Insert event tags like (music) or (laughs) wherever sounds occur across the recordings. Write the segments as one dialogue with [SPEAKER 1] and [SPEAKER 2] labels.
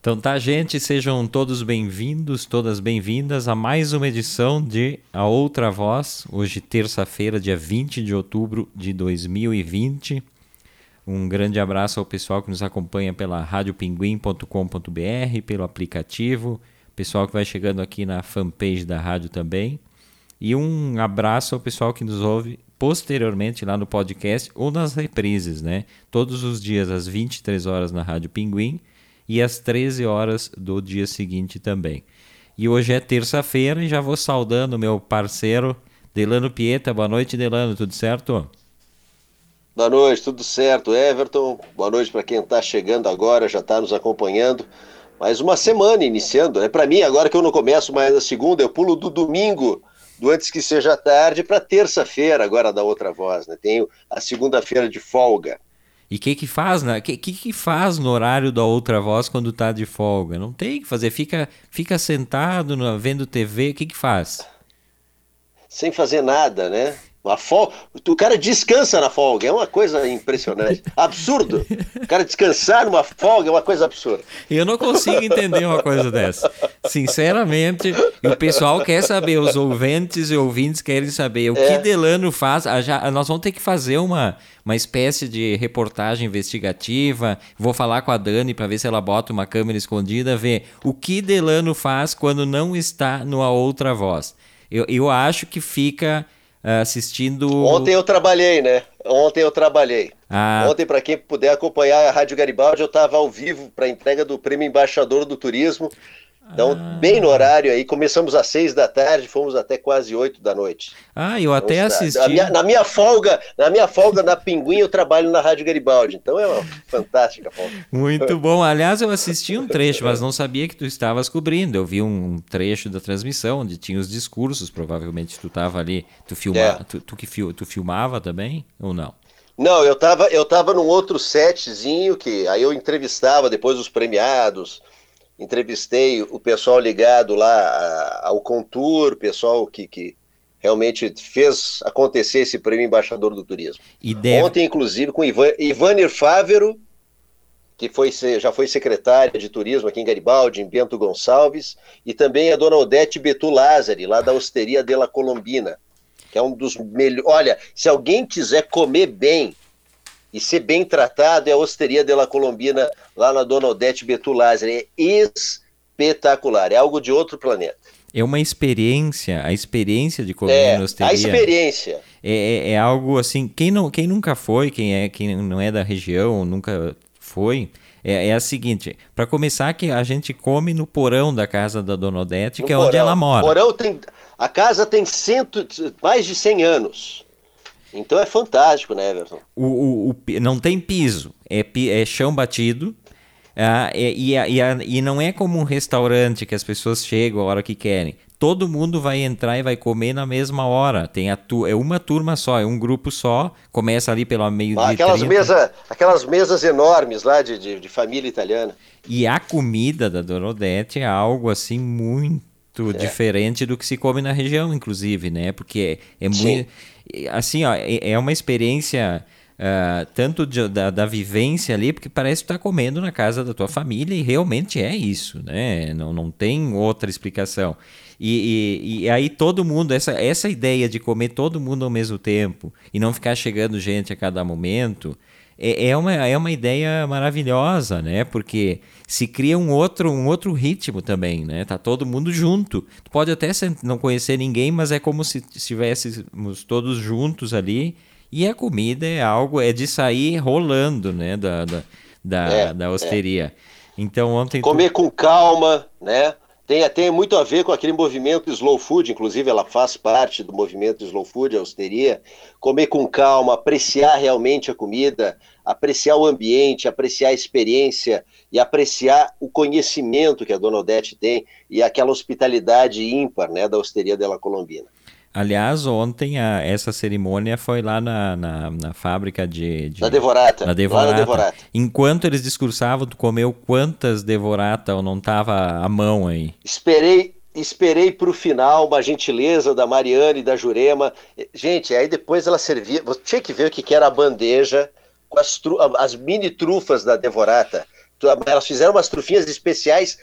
[SPEAKER 1] Então tá, gente, sejam todos bem-vindos, todas bem-vindas a mais uma edição de A Outra Voz, hoje terça-feira, dia 20 de outubro de 2020. Um grande abraço ao pessoal que nos acompanha pela radiopinguim.com.br, pelo aplicativo, pessoal que vai chegando aqui na fanpage da rádio também. E um abraço ao pessoal que nos ouve posteriormente lá no podcast ou nas reprises, né? Todos os dias às 23 horas na Rádio Pinguim e às 13 horas do dia seguinte também. E hoje é terça-feira e já vou saudando meu parceiro Delano Pieta. Boa noite, Delano, tudo certo?
[SPEAKER 2] Boa noite, tudo certo, Everton. Boa noite para quem está chegando agora, já está nos acompanhando. Mais uma semana iniciando, né? Para mim, agora que eu não começo mais na segunda, eu pulo do domingo, do antes que seja tarde, para terça-feira, agora da outra voz, né? Tenho a segunda-feira de folga.
[SPEAKER 1] E o que que faz, né? que, que que faz no horário da outra voz quando tá de folga? Não tem que fazer, fica, fica sentado vendo TV, o que que faz?
[SPEAKER 2] Sem fazer nada, né? Uma folga. O cara descansa na folga, é uma coisa impressionante. (laughs) Absurdo. O cara descansar numa folga é uma coisa absurda.
[SPEAKER 1] Eu não consigo entender uma coisa dessa. Sinceramente, o pessoal quer saber, os ouvintes e ouvintes querem saber o é. que Delano faz. Ah, já, nós vamos ter que fazer uma, uma espécie de reportagem investigativa. Vou falar com a Dani para ver se ela bota uma câmera escondida, ver o que Delano faz quando não está numa outra voz. Eu, eu acho que fica assistindo.
[SPEAKER 2] Ontem eu trabalhei, né? Ontem eu trabalhei. Ah. Ontem, para quem puder acompanhar a Rádio Garibaldi, eu estava ao vivo para a entrega do Prêmio Embaixador do Turismo então, ah. bem no horário aí, começamos às seis da tarde, fomos até quase oito da noite.
[SPEAKER 1] Ah, eu até assisti.
[SPEAKER 2] Na minha, na minha, folga, na minha folga na Pinguim, eu trabalho na Rádio Garibaldi, então é uma fantástica folga.
[SPEAKER 1] Muito bom. Aliás, eu assisti um trecho, mas não sabia que tu estavas cobrindo. Eu vi um trecho da transmissão onde tinha os discursos, provavelmente tu estava ali, tu filmava, é. tu, tu, que fil, tu filmava também ou não?
[SPEAKER 2] Não, eu estava eu tava num outro setzinho que aí eu entrevistava depois os premiados, entrevistei o pessoal ligado lá ao Contour, pessoal que, que realmente fez acontecer esse prêmio Embaixador do Turismo. Deve... Ontem, inclusive, com Ivan, Ivanir Fávero, que foi, já foi secretária de turismo aqui em Garibaldi, em Bento Gonçalves, e também a dona Odete Betulazari, lá da Osteria de la Colombina, que é um dos melhores. Olha, se alguém quiser comer bem e ser bem tratado é a Osteria de la Colombina, lá na Dona Odete Betulazzi. É espetacular, é algo de outro planeta.
[SPEAKER 1] É uma experiência, a experiência de comer é, na osteria.
[SPEAKER 2] A experiência.
[SPEAKER 1] É, é, é, algo assim, quem, não, quem nunca foi, quem, é, quem não é da região, nunca foi, é, é a seguinte: para começar, que a gente come no porão da casa da Dona Odete, no que é onde ela mora.
[SPEAKER 2] Porão tem, a casa tem cento, mais de 100 anos. Então é fantástico, né, Everton?
[SPEAKER 1] O, o, o não tem piso, é, é chão batido. Ah, e, e, e, não é como um restaurante que as pessoas chegam a hora que querem. Todo mundo vai entrar e vai comer na mesma hora. Tem a tu, é uma turma só, é um grupo só. Começa ali pelo meio de
[SPEAKER 2] aquelas, mesa, aquelas mesas enormes lá de, de, de, família italiana.
[SPEAKER 1] E a comida da Dona Odete é algo assim muito é. diferente do que se come na região, inclusive, né? Porque é, é muito assim, ó, é, é uma experiência uh, tanto de, da, da, vivência ali, porque parece que tu tá comendo na casa da tua família e realmente é isso, né? Não, não tem outra explicação. E, e, e, aí todo mundo, essa, essa ideia de comer todo mundo ao mesmo tempo e não ficar chegando gente a cada momento, é, é, uma, é uma ideia maravilhosa, né? Porque se cria um outro, um outro ritmo também, né? Tá todo mundo junto. Tu pode até não conhecer ninguém, mas é como se estivéssemos todos juntos ali. E a comida é algo, é de sair rolando, né? Da, da, da, é, da hosteria. É. Então ontem.
[SPEAKER 2] Comer tu... com calma, né? Tem, tem muito a ver com aquele movimento slow food, inclusive ela faz parte do movimento slow food, a austeria. Comer com calma, apreciar realmente a comida, apreciar o ambiente, apreciar a experiência e apreciar o conhecimento que a Dona Odete tem e aquela hospitalidade ímpar né, da Austeria della Colombina.
[SPEAKER 1] Aliás, ontem a, essa cerimônia foi lá na, na, na fábrica de, de.
[SPEAKER 2] Na Devorata.
[SPEAKER 1] Na Devorata. na Devorata. Enquanto eles discursavam, tu comeu quantas Devorata ou não tava à mão aí?
[SPEAKER 2] Esperei. Esperei para o final uma gentileza da Mariana e da Jurema. Gente, aí depois ela servia. Você tinha que ver o que era a bandeja com as, as mini trufas da Devorata elas fizeram umas trufinhas especiais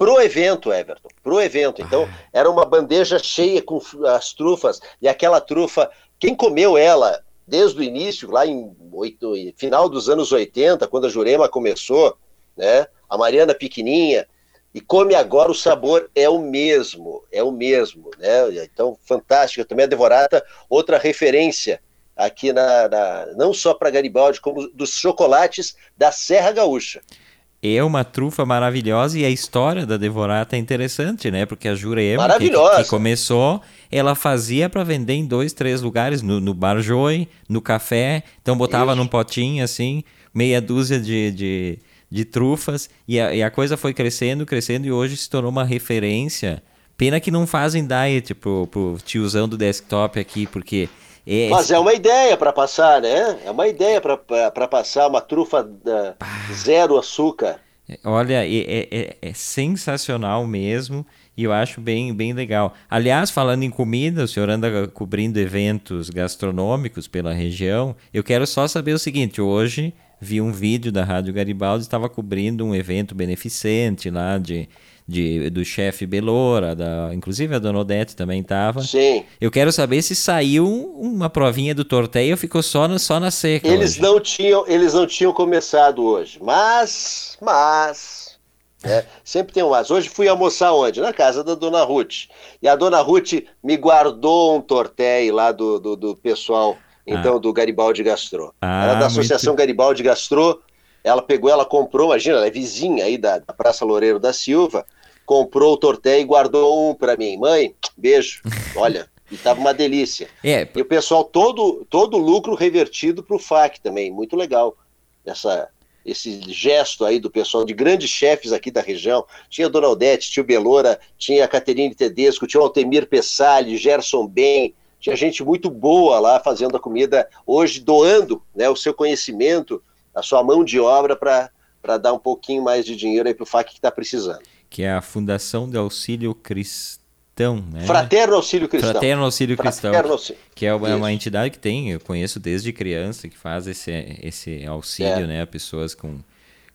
[SPEAKER 2] pro evento, Everton, pro evento. Então, ah. era uma bandeja cheia com as trufas, e aquela trufa, quem comeu ela desde o início, lá em oito, final dos anos 80, quando a Jurema começou, né? A Mariana pequenininha, e come agora o sabor é o mesmo, é o mesmo, né? Então, fantástico. Também a Devorata, outra referência aqui na, na não só para Garibaldi, como dos chocolates da Serra Gaúcha.
[SPEAKER 1] É uma trufa maravilhosa e a história da Devorata é interessante, né? Porque a Jurema,
[SPEAKER 2] que, que,
[SPEAKER 1] começou, ela fazia para vender em dois, três lugares, no, no Bar Joy, no café, então botava Isso. num potinho assim, meia dúzia de, de de trufas, e a, e a coisa foi crescendo, crescendo, e hoje se tornou uma referência. Pena que não fazem diet pro, pro tiozão do desktop aqui, porque.
[SPEAKER 2] É... Mas é uma ideia para passar, né? É uma ideia para passar uma trufa da, zero açúcar.
[SPEAKER 1] Olha, é, é, é, sensacional mesmo e eu acho bem, bem legal. Aliás, falando em comida, o senhor anda cobrindo eventos gastronômicos pela região. Eu quero só saber o seguinte: hoje vi um vídeo da Rádio Garibaldi, estava cobrindo um evento beneficente lá de, de do chefe Belora, da, inclusive a Dona Odete também estava.
[SPEAKER 2] Sim.
[SPEAKER 1] Eu quero saber se saiu uma provinha do torteio ou ficou só, no, só na seca.
[SPEAKER 2] Eles não tinham, eles não tinham começado hoje, mas, mas é, sempre tem um mas. Hoje fui almoçar onde? Na casa da Dona Ruth. E a Dona Ruth me guardou um torteio lá do, do, do pessoal então, ah. do Garibaldi Gastrô. Ah, ela é da Associação muito... Garibaldi Gastrô, ela pegou, ela comprou, imagina, ela é vizinha aí da, da Praça Loureiro da Silva, comprou o torté e guardou um para mim. Mãe, beijo, olha, e tava uma delícia. (laughs)
[SPEAKER 1] É.
[SPEAKER 2] E o pessoal, todo, todo lucro revertido para o FAC também, muito legal. Essa, esse gesto aí do pessoal, de grandes chefes aqui da região. Tinha a Dona Odete, tinha o Belora, tinha a Caterine Tedesco, tinha o Altemir Pessali, Gerson Ben, tinha gente muito boa lá fazendo a comida, hoje doando né, o seu conhecimento, a sua mão de obra para dar um pouquinho mais de dinheiro aí para o FAC que está precisando.
[SPEAKER 1] Que é a Fundação de Auxílio Cristão. Né?
[SPEAKER 2] Fraterno Auxílio Cristão.
[SPEAKER 1] Fraterno Auxílio Cristão. Fraterno Auxílio. Que é uma, uma, entidade que tem, eu conheço desde criança, que faz esse, esse auxílio é. né, a pessoas com,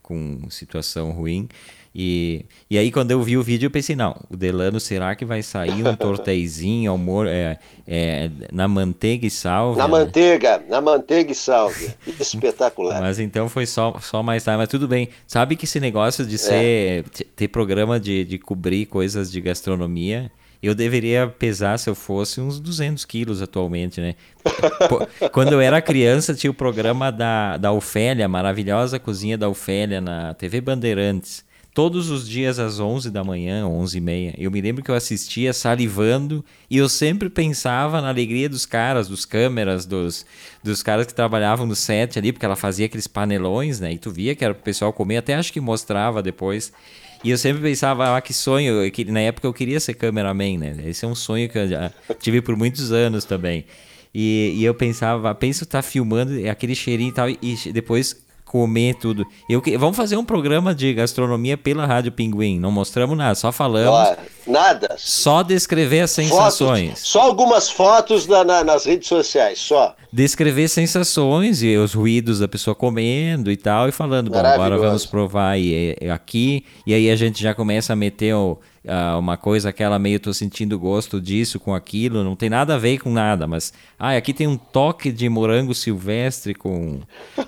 [SPEAKER 1] com situação ruim. E, e aí, quando eu vi o vídeo, eu pensei, não, o Delano, será que vai sair um torteizinho amor, é, é, na manteiga e salve?
[SPEAKER 2] Na manteiga, na manteiga e salve. Espetacular.
[SPEAKER 1] Mas então foi só, só mais tarde, mas tudo bem. Sabe que esse negócio de ser, é. ter programa de, de cobrir coisas de gastronomia, eu deveria pesar, se eu fosse, uns 200 quilos atualmente, né? Quando eu era criança, tinha o programa da, da Ofélia, maravilhosa cozinha da Ofélia, na TV Bandeirantes todos os dias às 11 da manhã, 11 e meia. Eu me lembro que eu assistia salivando e eu sempre pensava na alegria dos caras, dos câmeras, dos, dos caras que trabalhavam no set ali, porque ela fazia aqueles panelões, né? E tu via que era o pessoal comer, até acho que mostrava depois. E eu sempre pensava, ah, que sonho, que na época eu queria ser cameraman, né? Esse é um sonho que eu já tive por muitos anos também. E, e eu pensava, penso estar tá filmando aquele cheirinho e tal, e depois comer tudo. Eu, vamos fazer um programa de gastronomia pela Rádio Pinguim. Não mostramos nada, só falamos.
[SPEAKER 2] nada.
[SPEAKER 1] Só descrever as sensações.
[SPEAKER 2] Fotos, só algumas fotos na, na, nas redes sociais, só.
[SPEAKER 1] Descrever sensações e os ruídos da pessoa comendo e tal, e falando, bom, agora vamos provar e, e aqui. E aí a gente já começa a meter o uh, uma coisa aquela meio tô sentindo gosto disso com aquilo, não tem nada a ver com nada, mas ah, aqui tem um toque de morango silvestre com,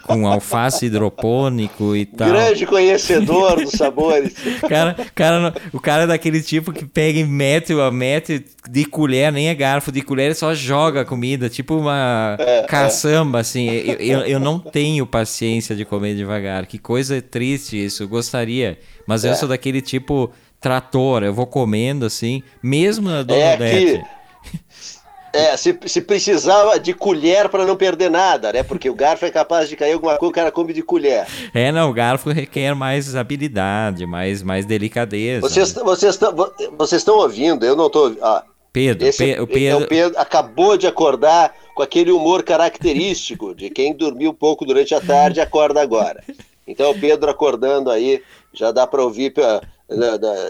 [SPEAKER 1] com alface hidropônico e tal.
[SPEAKER 2] Grande conhecedor dos sabores. (laughs)
[SPEAKER 1] cara, cara, o cara é daquele tipo que pega e mete, mete de colher, nem é garfo, de colher só joga a comida, tipo uma é, é. caçamba, é. assim. Eu, eu, eu, não tenho paciência de comer devagar. Que coisa triste isso, eu gostaria. Mas é. eu sou daquele tipo trator, eu vou comendo assim, mesmo na Dona é Odete.
[SPEAKER 2] Que... (laughs) É, se, se precisava de colher para não perder nada, né? Porque o garfo é capaz de cair alguma coisa, o cara come de colher.
[SPEAKER 1] É, não, o garfo requer mais habilidade, mais, mais delicadeza.
[SPEAKER 2] Vocês, né? vocês, estão, vocês estão ouvindo, eu não estou. Ah,
[SPEAKER 1] Pedro, esse, Pe o Pedro...
[SPEAKER 2] É, o Pedro acabou de acordar com aquele humor característico de quem dormiu pouco durante a tarde acorda agora. Então, o Pedro acordando aí, já dá para ouvir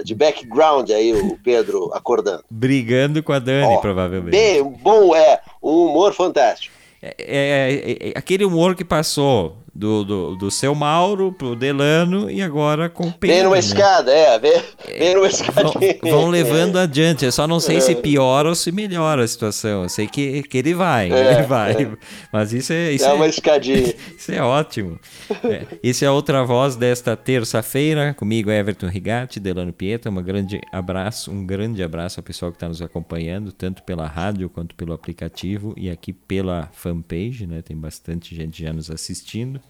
[SPEAKER 2] de background aí o Pedro acordando.
[SPEAKER 1] Brigando com a Dani, provavelmente.
[SPEAKER 2] Bem, bom, é, um humor fantástico.
[SPEAKER 1] É, é, é, é, aquele humor que passou do, do, do seu Mauro pro Delano e agora com o
[SPEAKER 2] Pedro. Vem numa né? escada, é, vem, vem numa
[SPEAKER 1] escadinha. Vão, vão levando adiante, eu só não sei é. se piora ou se melhora a situação. Eu sei que, que ele vai, é, ele vai. É. Mas isso é. Isso
[SPEAKER 2] é uma escadinha. (laughs)
[SPEAKER 1] isso é ótimo. É, esse é a outra voz desta terça-feira. Comigo, Everton Rigatti, Delano Pietro. Um grande abraço, um grande abraço ao pessoal que está nos acompanhando, tanto pela rádio quanto pelo aplicativo e aqui pela fanpage, né? Tem bastante gente já nos assistindo.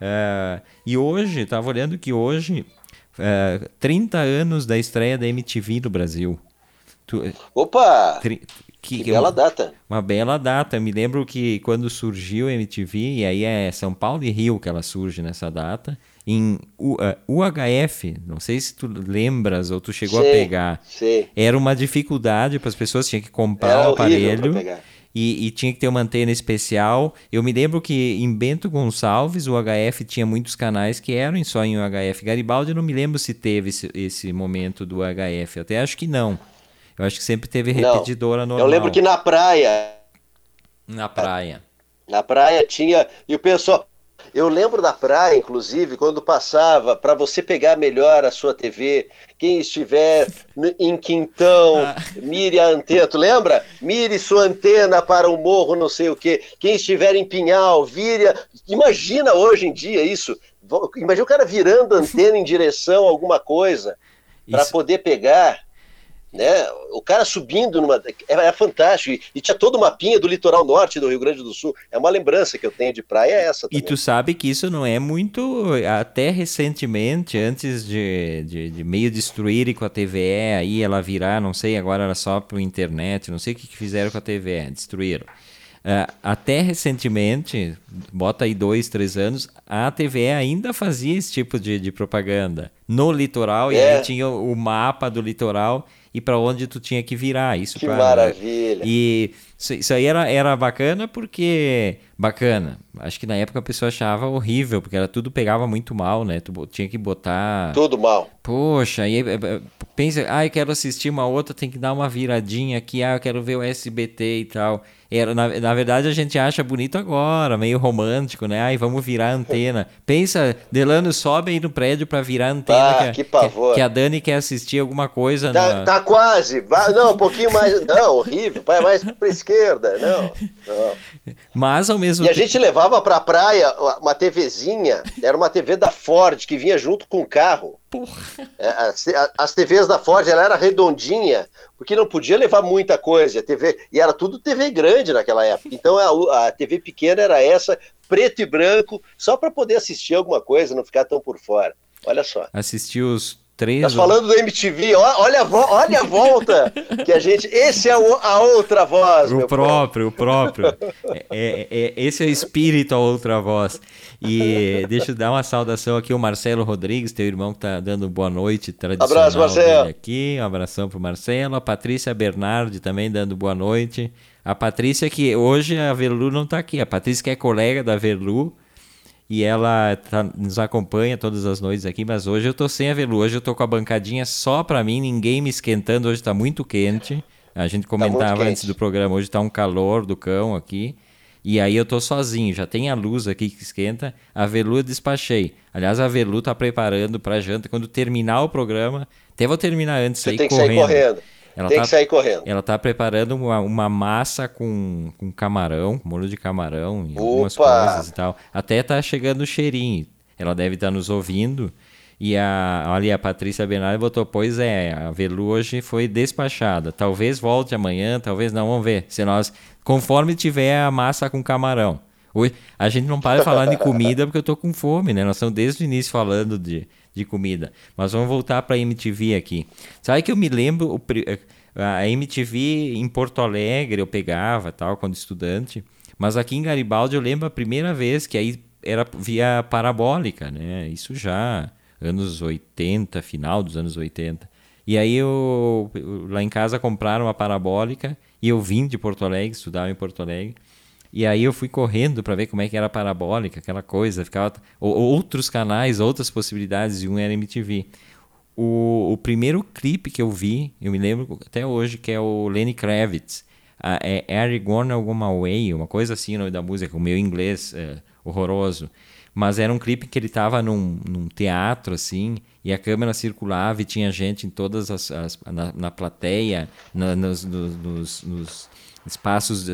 [SPEAKER 1] Uh, e hoje, estava olhando que hoje, uh, é, 30 anos da estreia da MTV no Brasil.
[SPEAKER 2] Tu, Opa! Tri, que, que, bela uma, data.
[SPEAKER 1] Uma bela data. Me lembro que quando surgiu a MTV, e aí é São Paulo e Rio que ela surge nessa data, em U, uh, é, UHF, não sei se tu lembras ou tu chegou sim, a pegar.
[SPEAKER 2] Sim.
[SPEAKER 1] Era uma dificuldade para as pessoas, tinha que comprar o um aparelho e, e, tinha que ter uma antena especial. Eu me lembro que em Bento Gonçalves o HF tinha muitos canais que eram só em UHF. Garibaldi eu não me lembro se teve esse, esse momento do HF. Eu até acho que não. Eu acho que sempre teve repetidora
[SPEAKER 2] não. normal. Eu lembro que na praia.
[SPEAKER 1] Na praia.
[SPEAKER 2] Na praia tinha. E o pessoal. Eu lembro da praia, inclusive, quando passava para você pegar melhor a sua TV, quem estiver em Quintão, ah. mire a antena, tu lembra? Mire sua antena para o morro, não sei o quê. Quem estiver em Pinhal, vire. A... Imagina hoje em dia isso. Imagina o cara virando a antena em direção a alguma coisa para poder pegar né? O cara subindo numa. É, é fantástico. E, tinha todo o mapinha do litoral norte do Rio Grande do Sul. É uma lembrança que eu tenho de praia é essa também.
[SPEAKER 1] E tu sabe que isso não é muito. Até recentemente, antes de, de, de meio destruírem com a TVE, aí ela virar, não sei, agora era só pro internet, não sei o que, que fizeram com a TVE, destruíram. Uh, até recentemente, bota aí dois, três anos, a TVE ainda fazia esse tipo de, de propaganda no litoral, é. e aí tinha o mapa do litoral e para onde tu tinha que virar. Isso
[SPEAKER 2] que pra, maravilha!
[SPEAKER 1] E isso aí era, era bacana porque. Bacana. Acho que na época a pessoa achava horrível, porque era tudo pegava muito mal, né? Tu tinha que botar.
[SPEAKER 2] Tudo mal.
[SPEAKER 1] Poxa, aí é, é, pensa, ah, eu quero assistir uma outra, tem que dar uma viradinha aqui, ah, eu quero ver o SBT e tal. Era, na, na verdade, a gente acha bonito agora, meio romântico, né? Ai, vamos virar a antena. Pensa, Delano sobe aí no prédio para virar a antena.
[SPEAKER 2] Ah, que, que pavor.
[SPEAKER 1] Que, que, a Dani quer assistir alguma coisa.
[SPEAKER 2] Tá, na... tá quase. Não, um pouquinho mais. Não, horrível. Vai mais pra esquerda. Não, não.
[SPEAKER 1] Mas ao mesmo
[SPEAKER 2] tempo. E a gente levava pra praia uma TVzinha, era uma TV da Ford que vinha junto com o carro.
[SPEAKER 1] Porra.
[SPEAKER 2] É, as, as TVs da Ford, ela era redondinha, porque não podia levar muita coisa. A TV, e era tudo TV grande naquela época. Então a, a TV pequena era essa, preto e branco, só para poder assistir alguma coisa, não ficar tão por fora. Olha só.
[SPEAKER 1] Assistir os três.
[SPEAKER 2] Tá falando do MTV, olha, olha a volta (laughs) que a gente. Esse é a outra voz.
[SPEAKER 1] O próprio, o próprio. É, é, é, esse é o espírito, a outra voz. E deixa eu dar uma saudação aqui ao Marcelo Rodrigues, teu irmão que tá dando boa noite tradicional
[SPEAKER 2] Abraço, Marcelo.
[SPEAKER 1] aqui. Um abração pro Marcelo. A Patrícia Bernardi também dando boa noite. A Patrícia que hoje a Verlu não tá aqui. A Patrícia que é colega da Verlu e ela tá, nos acompanha todas as noites aqui, mas hoje eu tô sem a Velu, hoje eu tô com a bancadinha só para mim, ninguém me esquentando, hoje tá muito quente. A gente tá comentava tá antes do programa, hoje tá um calor do cão aqui. E aí eu tô sozinho, já tem a luz aqui que esquenta. A Velu eu despachei. Aliás, a Velu tá preparando para janta quando terminar o programa. Até vou terminar antes
[SPEAKER 2] Você aí tem que correndo. sair correndo.
[SPEAKER 1] Ela
[SPEAKER 2] Tem
[SPEAKER 1] tá,
[SPEAKER 2] que sair correndo.
[SPEAKER 1] Ela tá preparando uma, uma massa com, com camarão, molho de camarão e algumas coisas e tal. Até tá chegando o cheirinho. Ela deve estar tá nos ouvindo. E a, olha, a Patrícia Bernardo botou, pois é, a Velu hoje foi despachada. Talvez volte amanhã, talvez não, vamos ver. Se nós, conforme tiver a massa com camarão. Hoje, a gente não para de falar de comida porque eu tô com fome, né? Nós estamos desde o início falando de, de comida. Mas vamos voltar para a MTV aqui. Sabe que eu me lembro, o, a MTV em Porto Alegre eu pegava, tal, quando estudante. Mas aqui em Garibaldi eu lembro a primeira vez que aí era via parabólica, né? Isso já anos 80, final dos anos 80. E aí eu, lá em casa compraram uma parabólica e eu vim de Porto Alegre, estudava em Porto Alegre. E aí eu fui correndo para ver como é que era a parabólica, aquela coisa, ficava outros canais, outras possibilidades, e um era MTV. O, o primeiro clipe que eu vi, eu me lembro até hoje, que é o Lenny Kravitz. Uh, é Are Gone Alguma Way, uma coisa assim o nome da música, o meu inglês é, horroroso. Mas era um clipe que ele estava num, num, teatro, assim, e a câmera circulava e tinha gente em todas as. as na, na, plateia, na, nos, nos, nos, espaços uh,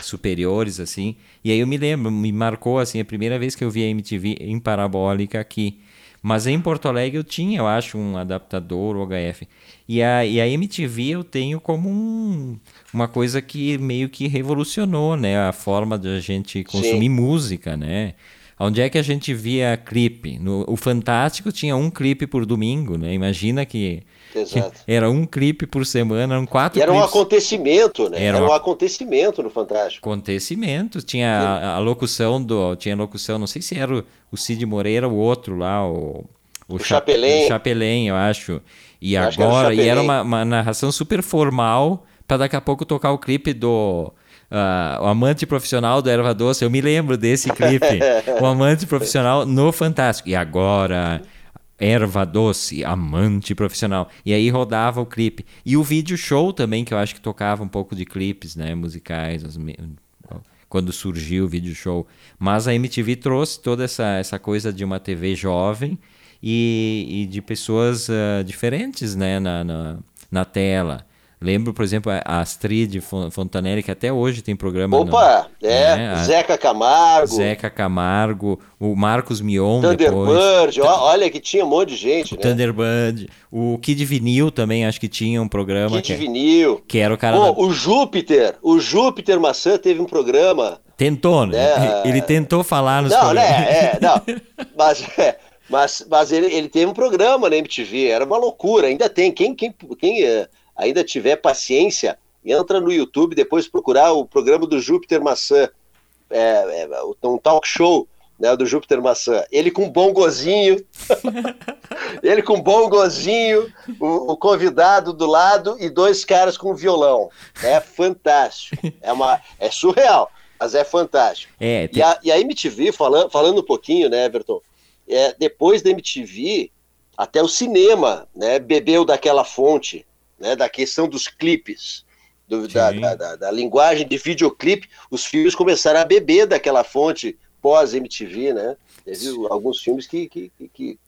[SPEAKER 1] superiores, assim. E aí eu me lembro, me marcou, assim, a primeira vez que eu vi a MTV em parabólica aqui. Mas em Porto Alegre eu tinha, eu acho, um adaptador UHF. E a, e a MTV eu tenho como um, uma coisa que meio que revolucionou, né? A forma de a gente consumir Sim. música, né? Onde é que a gente via clipe? No, o Fantástico tinha um clipe por domingo, né? Imagina que, que era um clipe por semana, eram quatro
[SPEAKER 2] e era
[SPEAKER 1] clipes.
[SPEAKER 2] um acontecimento, né? Era, era um acontecimento no Fantástico.
[SPEAKER 1] Acontecimento. Tinha a, a, locução do... Tinha locução, não sei se era o, o Cid Moreira ou o outro lá, o...
[SPEAKER 2] O, o Chapelém.
[SPEAKER 1] O Chapelém, eu acho. E eu agora... Acho e era uma, uma narração super formal para daqui a pouco tocar o clipe do Uh, o amante profissional do Erva Doce, eu me lembro desse clipe. (laughs) o amante profissional no Fantástico. E agora, Erva Doce, amante profissional. E aí rodava o clipe. E o vídeo show também, que eu acho que tocava um pouco de clipes né, musicais, quando surgiu o vídeo show. Mas a MTV trouxe toda essa, essa coisa de uma TV jovem e, e de pessoas uh, diferentes né, na, na, na tela. Lembro, por exemplo, a Astrid Fontanelli, que até hoje tem programa.
[SPEAKER 2] Opa, no, é, né? Zeca Camargo.
[SPEAKER 1] Zeca Camargo, o Marcos Mion
[SPEAKER 2] Thunderbird, olha que tinha um monte de gente, o
[SPEAKER 1] né? Thunderbird, o Kid Vinil também, acho que tinha um programa.
[SPEAKER 2] Kid que, Vinil.
[SPEAKER 1] Que era o cara...
[SPEAKER 2] Pô, da... o Júpiter, o Júpiter Maçã teve um programa...
[SPEAKER 1] Tentou, né? É... (laughs) Ele tentou falar nos
[SPEAKER 2] Não, programas. né, é, não, (laughs) mas... É, mas, mas ele, ele teve um programa na MTV, era uma loucura, ainda tem. Quem, quem, quem é, ainda tiver paciência, entra no YouTube, depois procurar o programa do Júpiter Maçã, é, é, um talk show né, do Júpiter Maçã. Ele com bom gozinho, (laughs) ele com bom gozinho, o, o, convidado do lado e dois caras com violão. É fantástico. É, uma, é surreal, mas é fantástico.
[SPEAKER 1] É,
[SPEAKER 2] tem... e, a, e a MTV, falando, falando um pouquinho, né, Everton? É, depois da MTV, até o cinema né, bebeu daquela fonte né, da questão dos clipes, do, da, da, da, linguagem de videoclipe, os filmes começaram a beber daquela fonte pós-MTV, né? Teve alguns filmes que, que, que,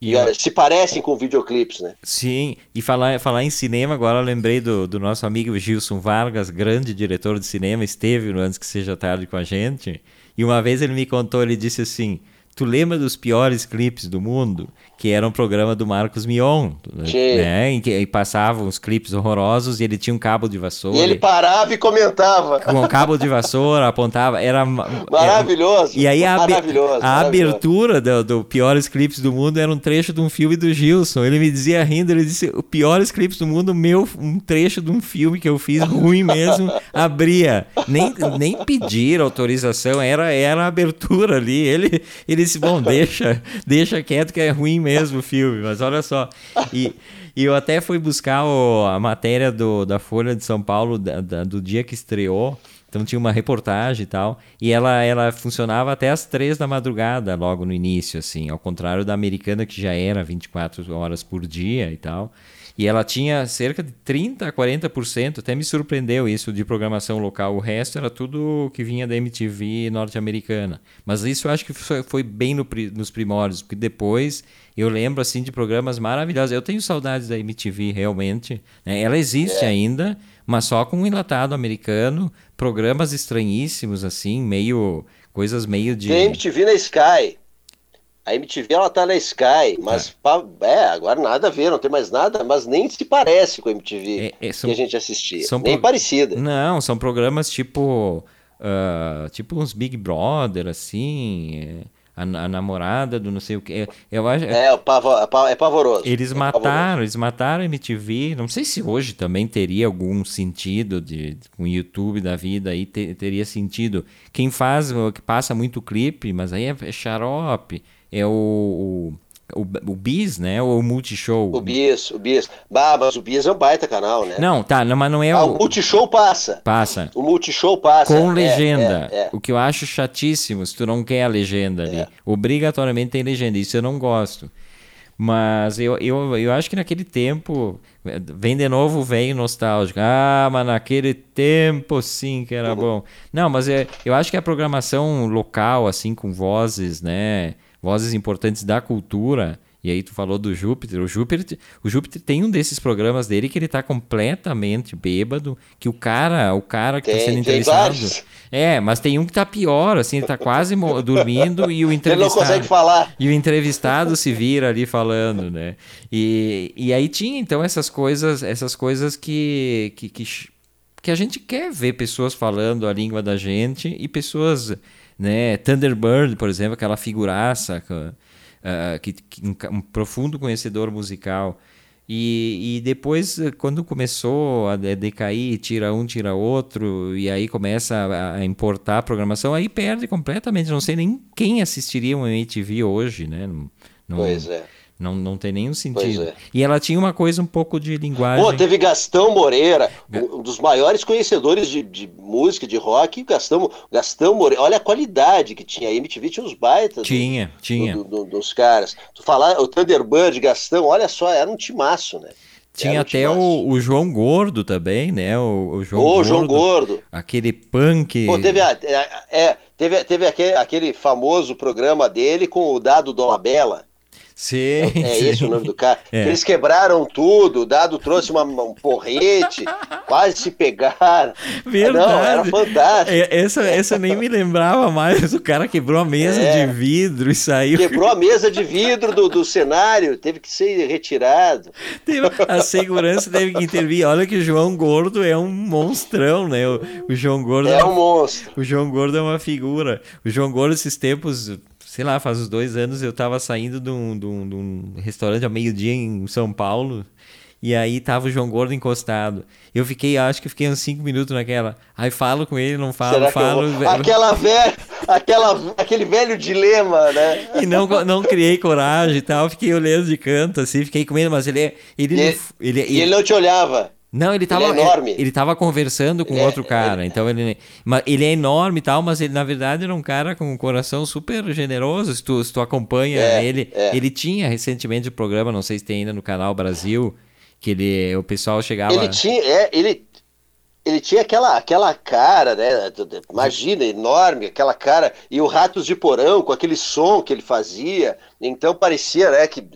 [SPEAKER 2] e, se parecem com videoclipes, né?
[SPEAKER 1] Sim, e falar, falar em cinema, agora eu lembrei do, do nosso amigo Gilson Vargas, grande diretor de cinema, esteve no Antes Que Seja Tarde com a gente, e uma vez ele me contou, ele disse assim, tu lembra dos piores clipes do mundo? que era um programa do Marcos Mion, né? Em que passavam os clipes horrorosos e ele tinha um cabo de vassoura.
[SPEAKER 2] E ele parava e comentava.
[SPEAKER 1] Com um cabo de vassoura, apontava, era
[SPEAKER 2] maravilhoso.
[SPEAKER 1] Era, e aí a, maravilhoso, a abertura do, do, piores clipes do mundo era um trecho de um filme do Gilson. Ele me dizia rindo, ele disse: "O piores clipes do mundo, meu, um trecho de um filme que eu fiz ruim mesmo, (laughs) abria. Nem nem pedir autorização, era era a abertura ali. Ele ele disse: "Bom, deixa, (laughs) deixa quieto que é ruim mesmo filme, mas olha só. E, e eu até fui buscar o, a matéria do, da Folha de São Paulo da, da, do dia que estreou. Então tinha uma reportagem e tal. E ela, ela funcionava até as três da madrugada, logo no início, assim. Ao contrário da americana, que já era 24 horas por dia e tal. E ela tinha cerca de 30% a 40%, até me surpreendeu isso, de programação local. O resto era tudo que vinha da MTV norte-americana. Mas isso eu acho que foi, foi bem no, nos primórdios, porque depois eu lembro assim de programas maravilhosos. Eu tenho saudades da MTV realmente. Né? Ela existe é. ainda, mas só com um enlatado americano, programas estranhíssimos assim, meio coisas meio de.
[SPEAKER 2] Tem MTV na Sky. A MTV ela tá na Sky, mas é. é. agora nada a ver, não tem mais nada, mas nem se parece com a MTV é, é, são, que a gente assistia. São nem pro... parecida.
[SPEAKER 1] Não, são programas tipo. Uh, tipo uns Big Brother, assim. É, a, a, namorada do não sei o que. É, eu acho,
[SPEAKER 2] é, é, é pavoroso.
[SPEAKER 1] Eles mataram,
[SPEAKER 2] pavoroso.
[SPEAKER 1] eles mataram a MTV. Não sei se hoje também teria algum sentido de com o YouTube da vida aí ter, teria sentido. Quem faz, que passa muito clipe, mas aí é, é xarope é o, o, o, Bis, né? Ou o Multishow?
[SPEAKER 2] O Bis, o Bis. Bah, mas o Bis é um baita canal, né?
[SPEAKER 1] Não, tá, não, mas não é
[SPEAKER 2] ah,
[SPEAKER 1] o...
[SPEAKER 2] o Multishow passa.
[SPEAKER 1] Passa.
[SPEAKER 2] O Multishow passa.
[SPEAKER 1] Com é, legenda. É, é. O que eu acho chatíssimo, se tu não quer a legenda ali. É. Obrigatoriamente tem legenda, isso eu não gosto. Mas eu, eu, eu acho que naquele tempo, vem de novo o velho nostálgico. Ah, mas naquele tempo sim que era bom. Não, mas é, eu acho que a programação local, assim, com vozes, né? Vozes importantes da cultura, e aí tu falou do Júpiter. O Júpiter, o Júpiter tem um desses programas dele que ele tá completamente bêbado, que o cara, o cara que tá tem, tá sendo entrevistado. É, mas tem um que tá pior, assim, ele tá quase (laughs) dormindo e o entrevistado. Ele não consegue
[SPEAKER 2] falar.
[SPEAKER 1] E o entrevistado se vira ali falando, né? E, e aí tinha então essas coisas, essas coisas que, que, que, que a gente quer ver pessoas falando a língua da gente e pessoas, né? Thunderbird, por exemplo, aquela figuraça uh, que, que um, um, profundo conhecedor musical. E, e depois, quando começou a decair, tira um, tira outro, e aí começa a, a importar a programação, aí perde completamente. Não sei nem quem assistiria uma MTV hoje, né? Não,
[SPEAKER 2] pois é.
[SPEAKER 1] Não, não tem nenhum sentido. É. E ela tinha uma coisa um pouco de linguagem. Pô,
[SPEAKER 2] teve Gastão Moreira, um dos maiores conhecedores de, de música, de rock. Gastão, Gastão Moreira, olha a qualidade que tinha. A MTV tinha uns baitas.
[SPEAKER 1] Tinha, do, tinha.
[SPEAKER 2] Do, do, dos caras. Tu falar, o Thunderbird, Gastão, olha só, era um timaço, né?
[SPEAKER 1] Tinha até o, o, João Gordo também, né? O, o João,
[SPEAKER 2] Ô,
[SPEAKER 1] Gordo,
[SPEAKER 2] João Gordo.
[SPEAKER 1] Aquele punk.
[SPEAKER 2] Pô, teve, a, é, é, teve, teve aquele, aquele famoso programa dele com o Dado Dolabella.
[SPEAKER 1] Sim,
[SPEAKER 2] é,
[SPEAKER 1] é
[SPEAKER 2] esse o nome do cara. É. Eles quebraram tudo, o Dado trouxe uma, um porrete, (laughs) quase se pegaram.
[SPEAKER 1] Verdade. Não,
[SPEAKER 2] era fantástico.
[SPEAKER 1] É, essa, essa nem me lembrava mais. O cara quebrou a mesa é. de vidro e saiu.
[SPEAKER 2] Quebrou a mesa de vidro do, do cenário, teve que ser retirado.
[SPEAKER 1] A segurança teve que intervir. Olha que o João Gordo é um monstrão, né? O, o João Gordo
[SPEAKER 2] é um monstro.
[SPEAKER 1] O João Gordo é uma figura. O João Gordo, esses tempos sei lá, faz uns dois anos eu tava saindo de um, de um, de um restaurante ao meio-dia em São Paulo. E aí tava o João Gordo encostado. Eu fiquei, acho que fiquei uns cinco minutos naquela. Aí falo com ele, não falo, Será falo.
[SPEAKER 2] Vou... Aquela velha, aquela, aquele velho dilema, né?
[SPEAKER 1] E não, não criei coragem e tal. Fiquei olhando de canto, assim, fiquei com ele, mas ele, é, ele,
[SPEAKER 2] e,
[SPEAKER 1] ele,
[SPEAKER 2] ele, ele, e ele não te olhava.
[SPEAKER 1] Não, ele tava,
[SPEAKER 2] ele é enorme.
[SPEAKER 1] Ele, ele tava conversando com ele é outro é, cara. Ele, então ele, ele é enorme e tal, mas ele na verdade era um cara com um coração super generoso. Se tu, se tu acompanha é, ele, é. ele tinha recentemente o um programa, não sei se tem ainda no canal Brasil, que ele, o pessoal chegava.
[SPEAKER 2] Ele tinha, é, ele, ele tinha aquela, aquela cara, né? Imagina, enorme, aquela cara. E o Ratos de Porão, com aquele som que ele fazia. Então parecia né, que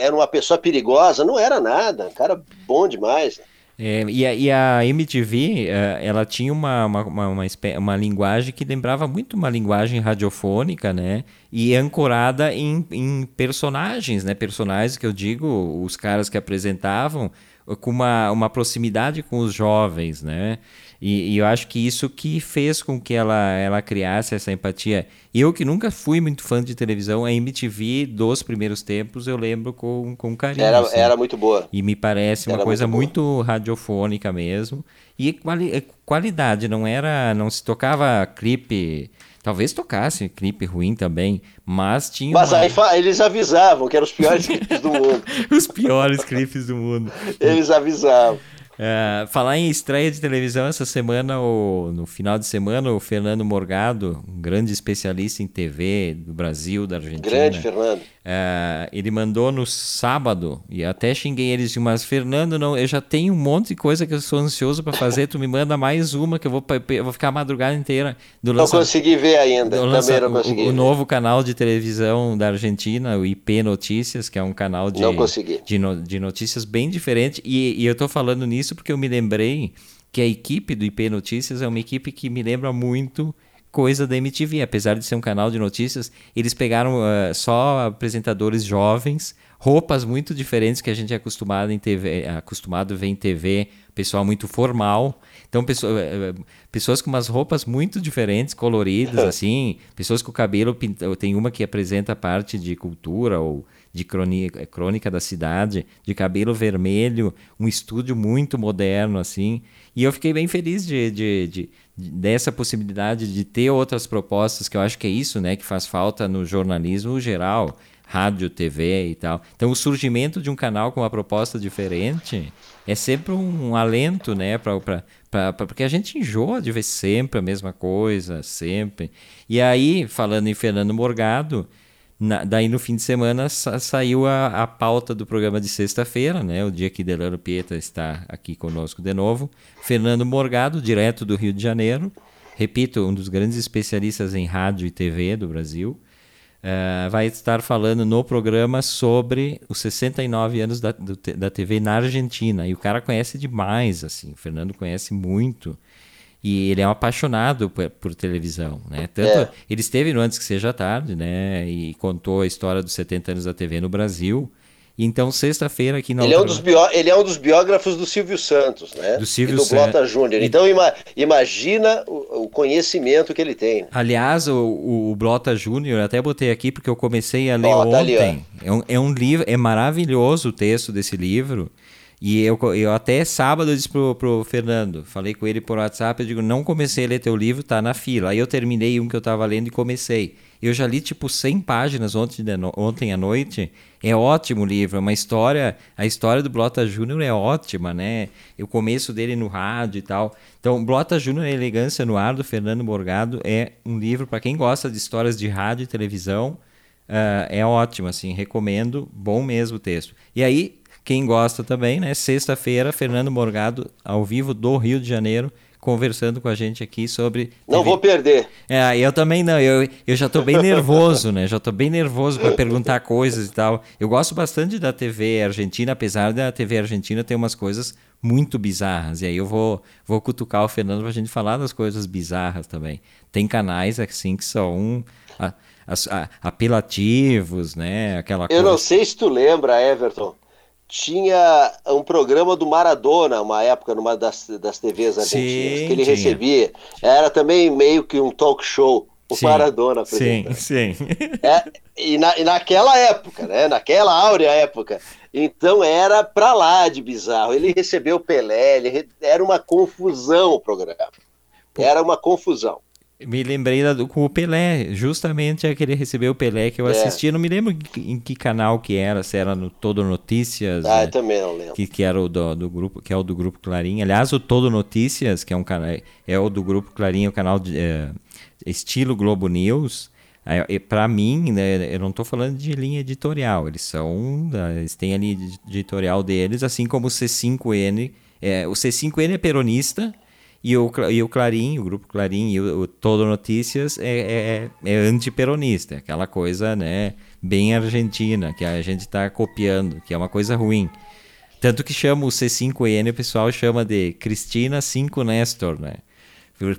[SPEAKER 2] era uma pessoa perigosa. Não era nada, um cara bom demais.
[SPEAKER 1] É, e, a, e, a, MTV, é, ela tinha uma, uma, uma, uma, linguagem que lembrava muito uma linguagem radiofônica, né? E ancorada em, em personagens, né? Personagens que eu digo, os caras que apresentavam com uma, uma proximidade com os jovens, né? E, e, eu acho que isso que fez com que ela, ela criasse essa empatia. Eu que nunca fui muito fã de televisão, a MTV dos primeiros tempos eu lembro com, com carinho.
[SPEAKER 2] Era, assim. era muito boa.
[SPEAKER 1] E me parece uma coisa muito, muito, radiofônica mesmo. E quali qualidade, não era. não se tocava clipe Talvez tocasse clipe ruim também, mas tinha.
[SPEAKER 2] Mas uma... aí eles avisavam que eram os piores clipes do mundo. (laughs)
[SPEAKER 1] os piores clipes do mundo.
[SPEAKER 2] Eles avisavam.
[SPEAKER 1] É, falar em estreia de televisão essa semana, o, no final de semana, o Fernando Morgado, um grande especialista em TV do Brasil, da Argentina.
[SPEAKER 2] Grande, Fernando.
[SPEAKER 1] É, ele mandou no sábado, e até xinguei eles, mas Fernando, não, eu já tenho um monte de coisa que eu sou ansioso para fazer, tu me manda mais uma que eu vou, eu vou ficar a madrugada inteira.
[SPEAKER 2] Do não lança... consegui ver ainda, também lança... não consegui.
[SPEAKER 1] O, o, novo canal de televisão da Argentina, o IP Notícias, que é um canal de, de, no, de notícias bem diferente, e, e eu tô falando nisso isso porque eu me lembrei que a equipe do IP Notícias é uma equipe que me lembra muito coisa da MTV. Apesar de ser um canal de notícias, eles pegaram uh, só apresentadores jovens, roupas muito diferentes que a gente é acostumado em TV, acostumado a ver em TV, pessoal muito formal. Então, pessoa, uh, pessoas com umas roupas muito diferentes, coloridas, (laughs) assim, pessoas com o cabelo. Tem uma que apresenta parte de cultura ou de crônica, crônica da cidade, de cabelo vermelho, um estúdio muito moderno, assim. E eu fiquei bem feliz de, de, de, dessa possibilidade de ter outras propostas, que eu acho que é isso né, que faz falta no jornalismo geral, rádio, TV e tal. Então, o surgimento de um canal com uma proposta diferente é sempre um alento, né, pra, pra, pra, pra, porque a gente enjoa de ver sempre a mesma coisa, sempre. E aí, falando em Fernando Morgado, Na, daí no fim de semana sa saiu a, a pauta do programa de sexta-feira, né? O dia que Delano Pieta está aqui conosco de novo. Fernando Morgado, direto do Rio de Janeiro. Repito, um dos grandes especialistas em rádio e TV do Brasil. Uh, vai estar falando no programa sobre os 69 anos da, do, da TV na Argentina. E o cara conhece demais, assim. O Fernando conhece muito. E ele é um apaixonado por, por televisão, né? Tanto é. ele esteve no Antes que Seja Tarde, né? E contou a história dos 70 anos da TV no Brasil. Então, sexta-feira aqui na
[SPEAKER 2] ele, é um dos bió... ele é um dos biógrafos do Silvio Santos, né?
[SPEAKER 1] Do Silvio
[SPEAKER 2] e do. Blota Júnior. Então, ima... imagina o, o, conhecimento que ele tem.
[SPEAKER 1] Aliás, o, o Blota Júnior, até botei aqui porque eu comecei a ler oh, ontem. Tá ali, é, um, é um livro, é maravilhoso o texto desse livro. E eu, eu até sábado eu disse pro, pro Fernando, falei com ele por WhatsApp, eu digo, não comecei a ler teu livro, tá na fila. Aí eu terminei um que eu tava lendo e comecei. Eu já li tipo 100 páginas ontem, ontem à noite. É ótimo o livro, é uma história, a história do Blota Júnior é ótima, né? O começo dele no rádio e tal. Então, Blota Júnior, Elegância no Ar, do Fernando Morgado, é um livro para quem gosta de histórias de rádio e televisão. Uh, é ótimo, assim, recomendo, bom mesmo o texto. E aí, quem gosta também, né? Sexta-feira, Fernando Morgado, ao vivo do Rio de Janeiro, conversando com a gente aqui sobre.
[SPEAKER 2] Não vou perder.
[SPEAKER 1] É, eu também não. Eu, eu já estou bem nervoso, né? Já estou bem nervoso para perguntar coisas e tal. Eu gosto bastante da TV argentina, apesar da TV argentina ter umas coisas muito bizarras. E aí eu vou, vou cutucar o Fernando para a gente falar das coisas bizarras também. Tem canais assim que são. A, a, a, apelativos, né? Aquela
[SPEAKER 2] eu
[SPEAKER 1] coisa.
[SPEAKER 2] não sei se tu lembra, Everton tinha um programa do Maradona, uma época, numa das, das TVs argentinas, sim, que ele tinha. recebia. Era também meio que um talk show. O sim, Maradona
[SPEAKER 1] apresentando. Sim, sim.
[SPEAKER 2] É, e, na, e naquela época, né? Naquela áurea época. Então era pra lá de bizarro. Ele recebeu o Pelé, ele, era uma confusão o programa. Era uma confusão.
[SPEAKER 1] Me lembrei da, com o Pelé, justamente é que ele recebeu o Pelé que eu é. assisti, não me lembro em que canal que era, se era no Todo Notícias.
[SPEAKER 2] Ah, né? eu também não lembro.
[SPEAKER 1] Que, que era o do, do, grupo, que é o do grupo Clarim. Aliás, o Todo Notícias, que é um canal, é o do grupo Clarim, o canal de, é, estilo Globo News. É, para mim, né, eu não estou falando de linha editorial, eles são, eles têm a linha editorial deles, assim como o C5N. É, o C5N é peronista e o, e o Clarim, o grupo Clarim e o, o Todo Notícias é, é, é antiperonista, aquela coisa né, bem argentina, que a gente está copiando, que é uma coisa ruim. Tanto que chama o C5N, o pessoal chama de Cristina 5 Nestor, né?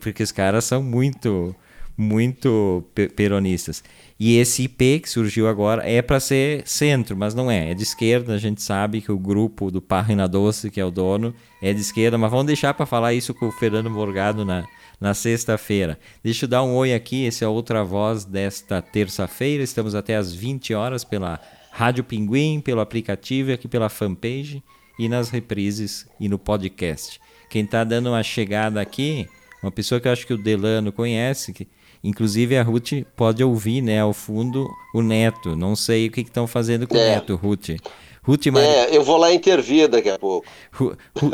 [SPEAKER 1] Porque os caras são muito, muito peronistas. E esse IP que surgiu agora é para ser centro, mas não é. É de esquerda. A gente sabe que o grupo do Parrina Doce, que é o dono, é de esquerda. Mas vamos deixar para falar isso com o Fernando Morgado na, na sexta-feira. Deixa eu dar um oi aqui. Esse é outra voz desta terça-feira. Estamos até às 20 horas pela Rádio Pinguim, pelo aplicativo e aqui pela fanpage e nas reprises e no podcast. Quem está dando uma chegada aqui, uma pessoa que eu acho que o Delano conhece, que Inclusive a Ruth pode ouvir, né, ao fundo, o neto. Não sei o que estão fazendo com é. o neto, Ruth.
[SPEAKER 2] Ruth Maria... É, eu vou lá intervir daqui a pouco.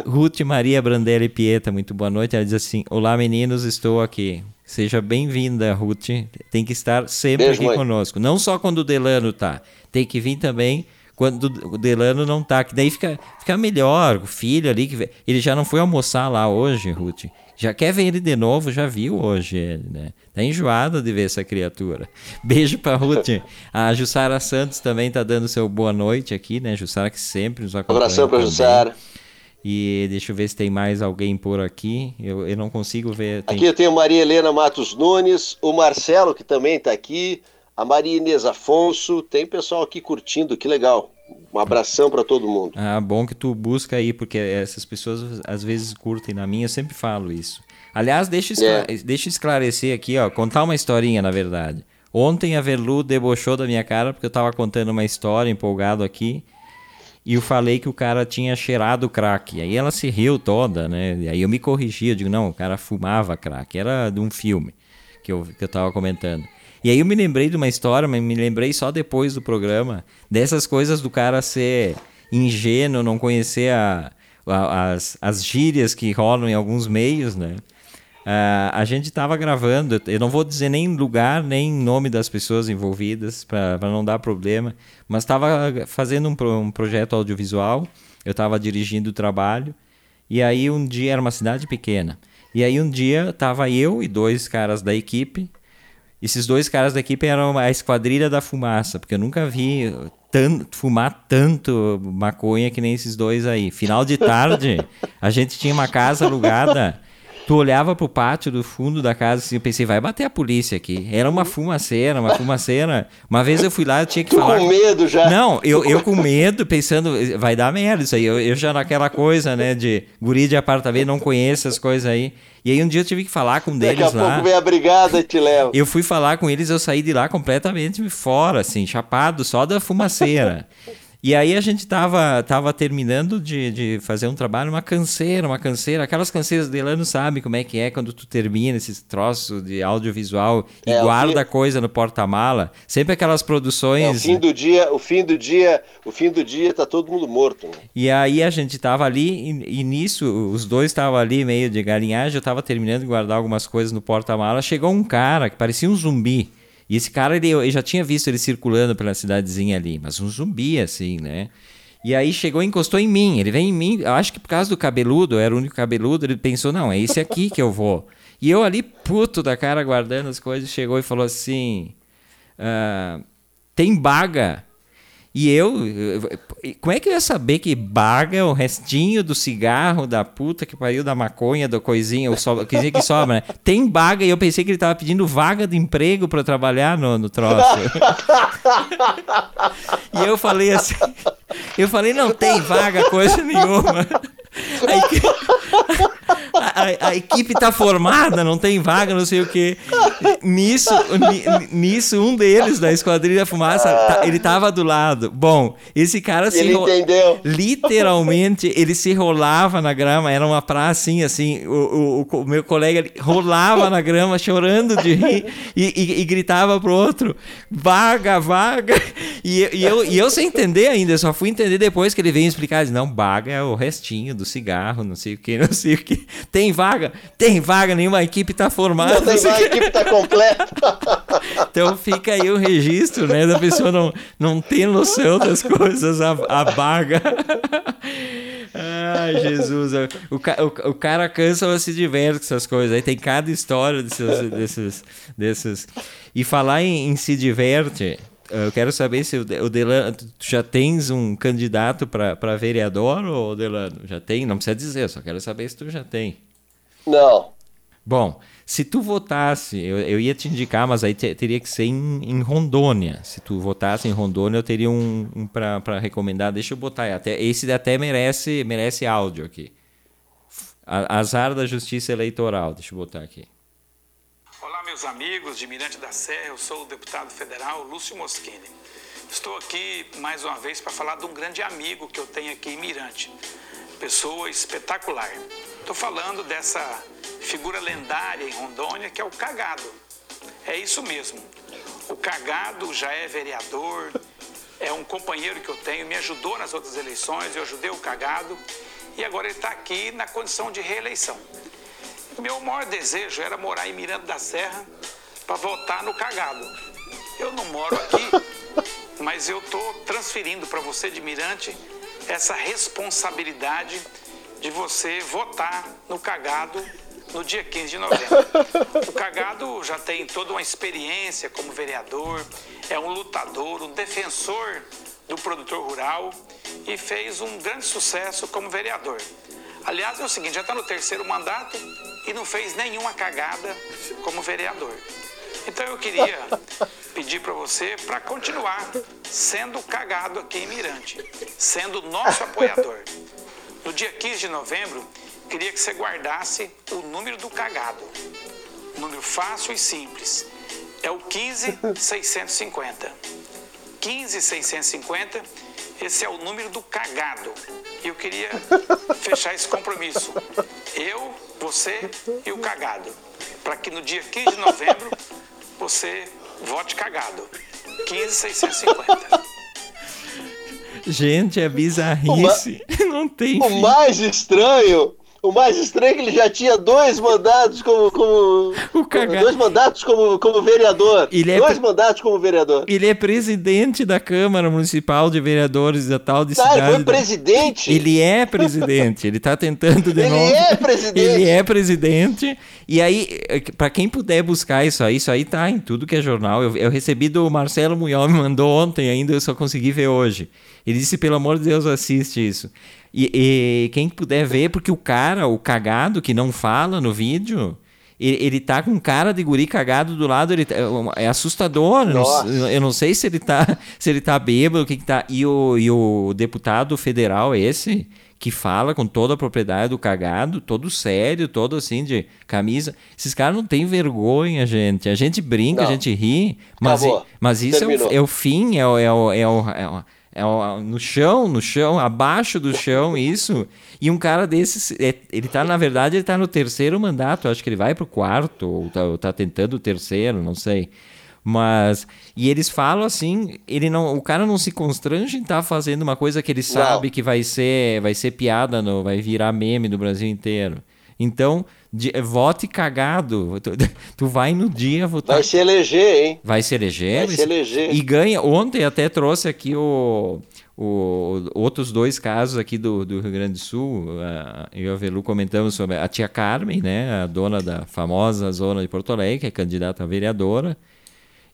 [SPEAKER 1] Ruth Maria Brandelli Pieta, muito boa noite. Ela diz assim: Olá meninos, estou aqui. Seja bem-vinda, Ruth. Tem que estar sempre Beijo, aqui mãe. conosco. Não só quando o Delano tá, tem que vir também quando o Delano não tá, que daí fica, fica melhor. O filho ali, que ele já não foi almoçar lá hoje, Ruth. Já quer ver ele de novo, já viu hoje ele, né? Tá enjoado de ver essa criatura. Beijo pra Ruth. A Jussara Santos também tá dando seu boa noite aqui, né? Jussara que sempre nos acompanha.
[SPEAKER 2] abração pra Jussara.
[SPEAKER 1] E deixa eu ver se tem mais alguém por aqui. Eu, eu não consigo ver.
[SPEAKER 2] Tem... Aqui eu tenho Maria Helena Matos Nunes, o Marcelo, que também está aqui, a Maria Inês Afonso. Tem pessoal aqui curtindo, que legal. Um abração para todo mundo.
[SPEAKER 1] Ah, bom que tu busca aí, porque essas pessoas às vezes curtem na minha, eu sempre falo isso. Aliás, deixa, esclare é. deixa esclarecer aqui, ó, contar uma historinha, na verdade. Ontem a Verlu debochou da minha cara porque eu tava contando uma história, empolgado aqui, e eu falei que o cara tinha cheirado crack. E aí ela se riu toda, né? E aí eu me corrigi, eu digo, não, o cara fumava crack. Era de um filme que eu, que eu tava comentando. E aí eu me lembrei de uma história, mas me lembrei só depois do programa, dessas coisas do cara ser ingênuo, não conhecer a, a, as, as gírias que rolam em alguns meios, né? Uh, a gente estava gravando, eu não vou dizer nem lugar, nem nome das pessoas envolvidas, para não dar problema, mas estava fazendo um, um, projeto audiovisual, eu estava dirigindo o trabalho, e aí um dia era uma cidade pequena, e aí um dia estava eu e dois caras da equipe, esses dois caras da equipe eram a esquadrilha da fumaça, porque eu nunca vi tanto, fumar tanto maconha que nem esses dois aí. Final de tarde, a gente tinha uma casa alugada Tu olhava pro pátio do fundo da casa assim, eu pensei, vai bater a polícia aqui. Era uma fumaceira, uma fumaceira. Uma vez eu fui lá, eu tinha que tu falar.
[SPEAKER 2] com medo já?
[SPEAKER 1] Não, eu, eu com medo, pensando, vai dar merda isso aí. Eu, eu já naquela coisa, né, de guri de apartamento, não conheço essas coisas aí. E aí um dia eu tive que falar com um deles lá. Daqui a
[SPEAKER 2] pouco vem a brigada e te leva.
[SPEAKER 1] Eu fui falar com eles, eu saí de lá completamente fora, assim, chapado, só da fumaceira. (laughs) E aí a gente tava, tava terminando de, de fazer um trabalho, uma canseira, uma canseira. Aquelas canseiras de Elano sabe como é que é quando tu termina esses troços de audiovisual e é, guarda fim... coisa no porta-mala. Sempre aquelas produções. É, o
[SPEAKER 2] fim do dia, o fim do dia, o fim do dia tá todo mundo morto. Né?
[SPEAKER 1] E aí a gente tava ali e, e nisso os dois estavam ali meio de galinhagem. Eu tava terminando de guardar algumas coisas no porta-mala. Chegou um cara que parecia um zumbi. E esse cara, ele, eu já tinha visto ele circulando pela cidadezinha ali, mas um zumbi assim, né? E aí chegou e encostou em mim. Ele vem em mim, eu acho que por causa do cabeludo, eu era o único cabeludo, ele pensou, não, é esse aqui que eu vou. E eu ali, puto da cara, guardando as coisas, chegou e falou assim: ah, tem baga e eu, como é que eu ia saber que baga o restinho do cigarro, da puta que pariu, da maconha, da coisinha, o so, coisinha que sobra, né? Tem baga e eu pensei que ele tava pedindo vaga de emprego para trabalhar no, no troço. (laughs) e eu falei assim, eu falei, não tem vaga, coisa nenhuma. Aí que (laughs) a, a, equipe tá formada, não tem vaga, não sei o quê. Nisso, nisso um deles da Esquadrilha Fumaça, tá, ele tava do lado. Bom, esse cara se...
[SPEAKER 2] Ele entendeu.
[SPEAKER 1] Literalmente, ele se rolava na grama, era uma praça assim, assim, o, o, o meu colega rolava na grama, chorando de rir, e, e, e, gritava pro outro, vaga, vaga. E, e, eu, e eu sem entender ainda, só fui entender depois que ele veio explicar, não, vaga é o restinho do cigarro, não sei o que, (laughs) não sei o que. Tem vaga? Tem vaga, nenhuma equipe está formada.
[SPEAKER 2] Não tem vaga, a equipe está completa.
[SPEAKER 1] então fica aí o registro, né? Da pessoa não, não ter noção das coisas, a, a vaga. (laughs) Ai, Jesus. O, o, o cara cansa, mas se diverte com essas coisas. Aí tem cada história desses. desses, desses. E falar em, em se diverte. Eu quero saber se o Delano, tu já tens um candidato para vereador ou Delano? Já tem? Não precisa dizer, só quero saber se tu já tem.
[SPEAKER 2] Não.
[SPEAKER 1] Bom, se tu votasse, eu, eu ia te indicar, mas aí te, teria que ser em, em, Rondônia. Se tu votasse em Rondônia, eu teria um, um para recomendar. Deixa eu botar. Até, esse até merece, merece áudio aqui. Azar da Justiça Eleitoral. Deixa eu botar aqui
[SPEAKER 3] meus amigos de Mirante da Serra, eu sou o deputado federal Lúcio Moschini. Estou aqui mais uma vez para falar de um grande amigo que eu tenho aqui em Mirante, pessoa espetacular. Estou falando dessa figura lendária em Rondônia que é o Cagado. É isso mesmo. O Cagado já é vereador, é um companheiro que eu tenho, me ajudou nas outras eleições, eu ajudei o Cagado e agora ele está aqui na condição de reeleição. Meu maior desejo era morar em Miranda da Serra para votar no cagado. Eu não moro aqui, (laughs) mas eu estou transferindo para você de Mirante essa responsabilidade de você votar no cagado no dia 15 de novembro. (laughs) O Cagado já tem toda uma experiência como vereador, é um lutador, um defensor do produtor rural e fez um grande sucesso como vereador. Aliás, é o seguinte, já está no terceiro mandato e não fez nenhuma cagada como vereador. Então eu queria (laughs) pedir para você para continuar sendo cagado aqui em Mirante, sendo nosso apoiador. No dia 15 de novembro, queria que você guardasse o número do cagado. Número fácil e simples. É o 15650. 15650, esse é o número do cagado. E eu queria (laughs) fechar esse compromisso. Eu, você e o cagado. Para que no dia 15 de novembro você vote cagado. 15,650.
[SPEAKER 1] Gente, é bizarrice.
[SPEAKER 2] O (laughs) Não tem. O mais estranho O mais estranho é que ele já tinha dois mandatos como. como dois mandatos como, como vereador. Ele é dois mandatos como vereador.
[SPEAKER 1] Ele é presidente da Câmara Municipal de Vereadores da tal de tá, cidade.
[SPEAKER 2] Ele foi presidente?
[SPEAKER 1] Ele é presidente. ele está tentando de
[SPEAKER 2] ele
[SPEAKER 1] novo.
[SPEAKER 2] Ele é presidente.
[SPEAKER 1] Ele é presidente. E aí, para quem puder buscar isso aí, isso aí tá em tudo que é jornal. Eu, eu recebi do Marcelo Munhol, me mandou ontem ainda, eu só consegui ver hoje. Ele disse, pelo amor de Deus, assiste isso. E, e, quem puder ver, porque o cara, o cagado que não fala no vídeo, ele, ele tá com cara de guri cagado do lado, ele tá, é assustador. Eu não, eu não, sei se ele tá, (laughs) se ele tá bêbado, o que, que tá. E o, e o deputado federal, esse, que fala com toda a propriedade do cagado, todo sério, todo assim de camisa. Esses caras não têm vergonha, gente. A gente brinca, não. a gente ri, mas, mas isso é o, é o, fim, é o, é o, é o, é o é no chão, no chão, abaixo do chão, isso. E um cara desses, é, ele tá, na verdade, ele tá no terceiro mandato, acho que ele vai pro quarto, ou tá, ou tá tentando o terceiro, não sei. Mas, e eles falam assim, ele não, o cara não se constrange em estar tá fazendo uma coisa que ele sabe não. que vai ser, vai ser piada, no, vai virar meme do Brasil inteiro. Então, de, vote cagado. Tu, (laughs) tu, vai no dia votar.
[SPEAKER 2] Vai se eleger, hein?
[SPEAKER 1] Vai se eleger.
[SPEAKER 2] Vai se eleger.
[SPEAKER 1] E ganha. Ontem até trouxe aqui o, o, outros dois casos aqui do, do Rio Grande do Sul. eu e a Velu comentamos sobre a tia Carmen, né? A dona da famosa zona de Porto Alegre, que é candidata a vereadora.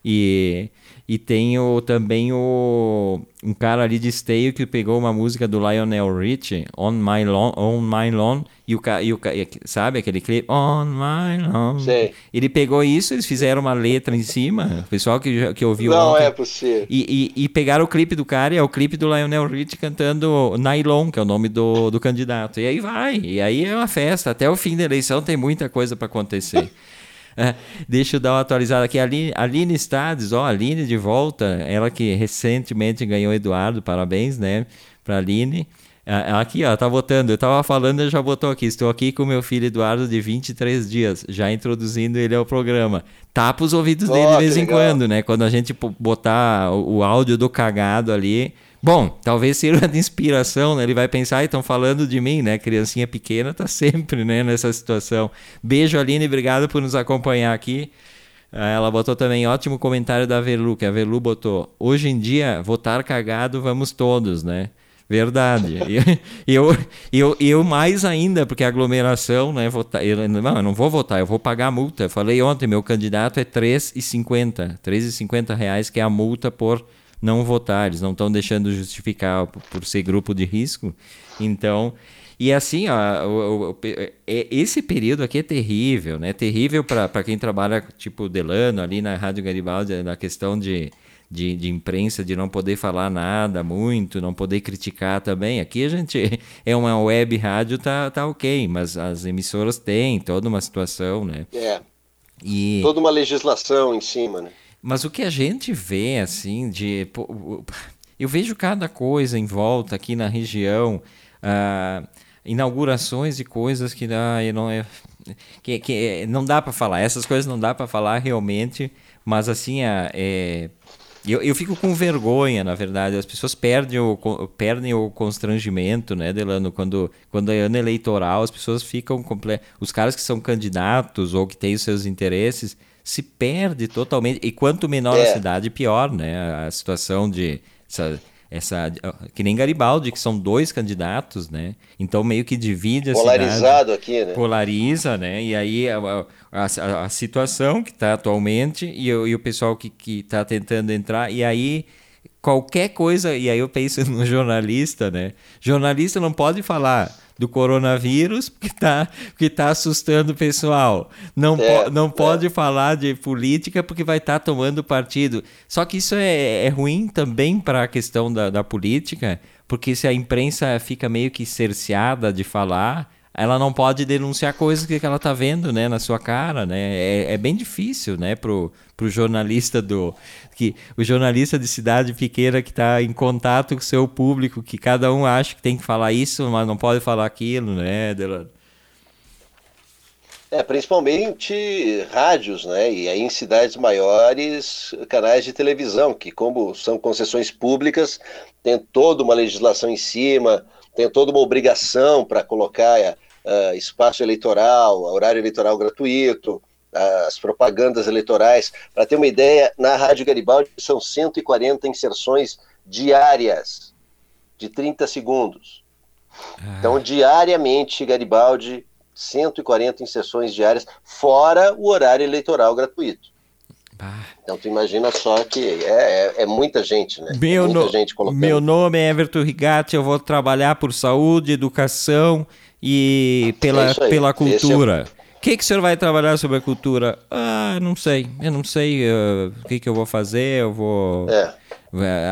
[SPEAKER 1] E e tem o, também o, um cara ali de esteio que pegou uma música do Lionel Richie, On My Lawn, On My Lawn, e o, e o sabe aquele clipe? On My Lawn.
[SPEAKER 2] Sei.
[SPEAKER 1] Ele pegou isso, eles fizeram uma letra em cima, o pessoal que, que ouviu
[SPEAKER 2] Não
[SPEAKER 1] ontem,
[SPEAKER 2] é possível.
[SPEAKER 1] E, e, e, pegaram o clipe do cara, e é o clipe do Lionel Richie cantando Nylon, que é o nome do, do candidato. E aí vai, e aí é uma festa, até o fim da eleição tem muita coisa para acontecer. (laughs) É, deixa eu dar uma atualizada aqui. Aline, Aline Stades, ó, Aline de volta. Ela que recentemente ganhou Eduardo, parabéns, né? Pra Aline. Aqui, ó, tá votando. Eu tava falando, já botou aqui. Estou aqui com meu filho Eduardo de 23 dias, já introduzindo ele ao programa. Tapa os ouvidos oh, dele de vez em quando, né? Quando a gente botar o áudio do cagado ali, Bom, talvez sirva de inspiração, né? Ele vai pensar, estão falando de mim, né? Criancinha pequena tá sempre né, nessa situação. Beijo, Aline, obrigado por nos acompanhar aqui. Ah, ela botou também ótimo comentário da Velu, que a Velu botou. Hoje em dia, votar cagado vamos todos, né? Verdade. eu, eu, eu mais ainda, porque aglomeração, né? Votar, eu, não, eu não vou votar, eu vou pagar a multa. Eu falei ontem, meu candidato é R$ 3,50. 3,50 reais, que é a multa por não votar, eles não estão deixando justificar por ser grupo de risco. Então, e assim, ó, o, o, é, esse período aqui é terrível, né? Terrível para quem trabalha, tipo Delano, ali na Rádio Garibaldi, na questão de, de, de, imprensa, de não poder falar nada muito, não poder criticar também. Aqui a gente (laughs) é uma web rádio, tá, tá ok, mas as emissoras têm toda uma situação, né?
[SPEAKER 2] É. E... Toda uma legislação em cima, né?
[SPEAKER 1] Mas o que a gente vê, assim, de. Eu vejo cada coisa em volta aqui na região, uh, inaugurações de coisas que, ah, não, é, que, que não dá para falar. Essas coisas não dá para falar realmente, mas assim, é, é eu, eu fico com vergonha, na verdade. As pessoas perdem o, perdem o constrangimento, né, Delano? Quando, quando é ano eleitoral, as pessoas ficam. Os caras que são candidatos ou que têm os seus interesses se perde totalmente. E quanto menor é. a cidade, pior, né? A situação de. Essa, essa, que nem Garibaldi, que são dois candidatos, né? Então meio que divide a
[SPEAKER 2] Polarizado
[SPEAKER 1] cidade.
[SPEAKER 2] aqui, né?
[SPEAKER 1] Polariza, né? E aí a, a, a, situação que está atualmente e, e, o pessoal que está tentando entrar, e aí qualquer coisa, e aí eu penso (laughs) no jornalista, né? Jornalista não pode falar do coronavírus, que está que tá assustando o pessoal. Não, é, po não é. pode falar de política porque vai estar tá tomando partido. Só que isso é, é ruim também para a questão da, da política, porque se a imprensa fica meio que cerceada de falar, ela não pode denunciar coisas que ela está vendo né, na sua cara. Né? É, é bem difícil né, para o jornalista do. que O jornalista de cidade pequena que está em contato com o seu público, que cada um acha que tem que falar isso, mas não pode falar aquilo, né, Delano?
[SPEAKER 2] É, principalmente rádios, né? E aí em cidades maiores, canais de televisão, que como são concessões públicas, tem toda uma legislação em cima, tem toda uma obrigação para colocar uh, espaço eleitoral, horário eleitoral gratuito, as propagandas eleitorais. Para ter uma ideia, na Rádio Garibaldi são 140 inserções diárias, de 30 segundos. Ah. Então, diariamente, Garibaldi, 140 inserções diárias, fora o horário eleitoral gratuito. Então tu imagina só que é, é, é muita gente, né?
[SPEAKER 1] Meu,
[SPEAKER 2] muita
[SPEAKER 1] no... gente meu nome é Everton Rigatti, eu vou trabalhar por saúde, educação e pela, é pela cultura. É... O que, que o senhor vai trabalhar sobre a cultura? Ah, não sei. Eu não sei uh, o que, que eu vou fazer. Eu vou. É.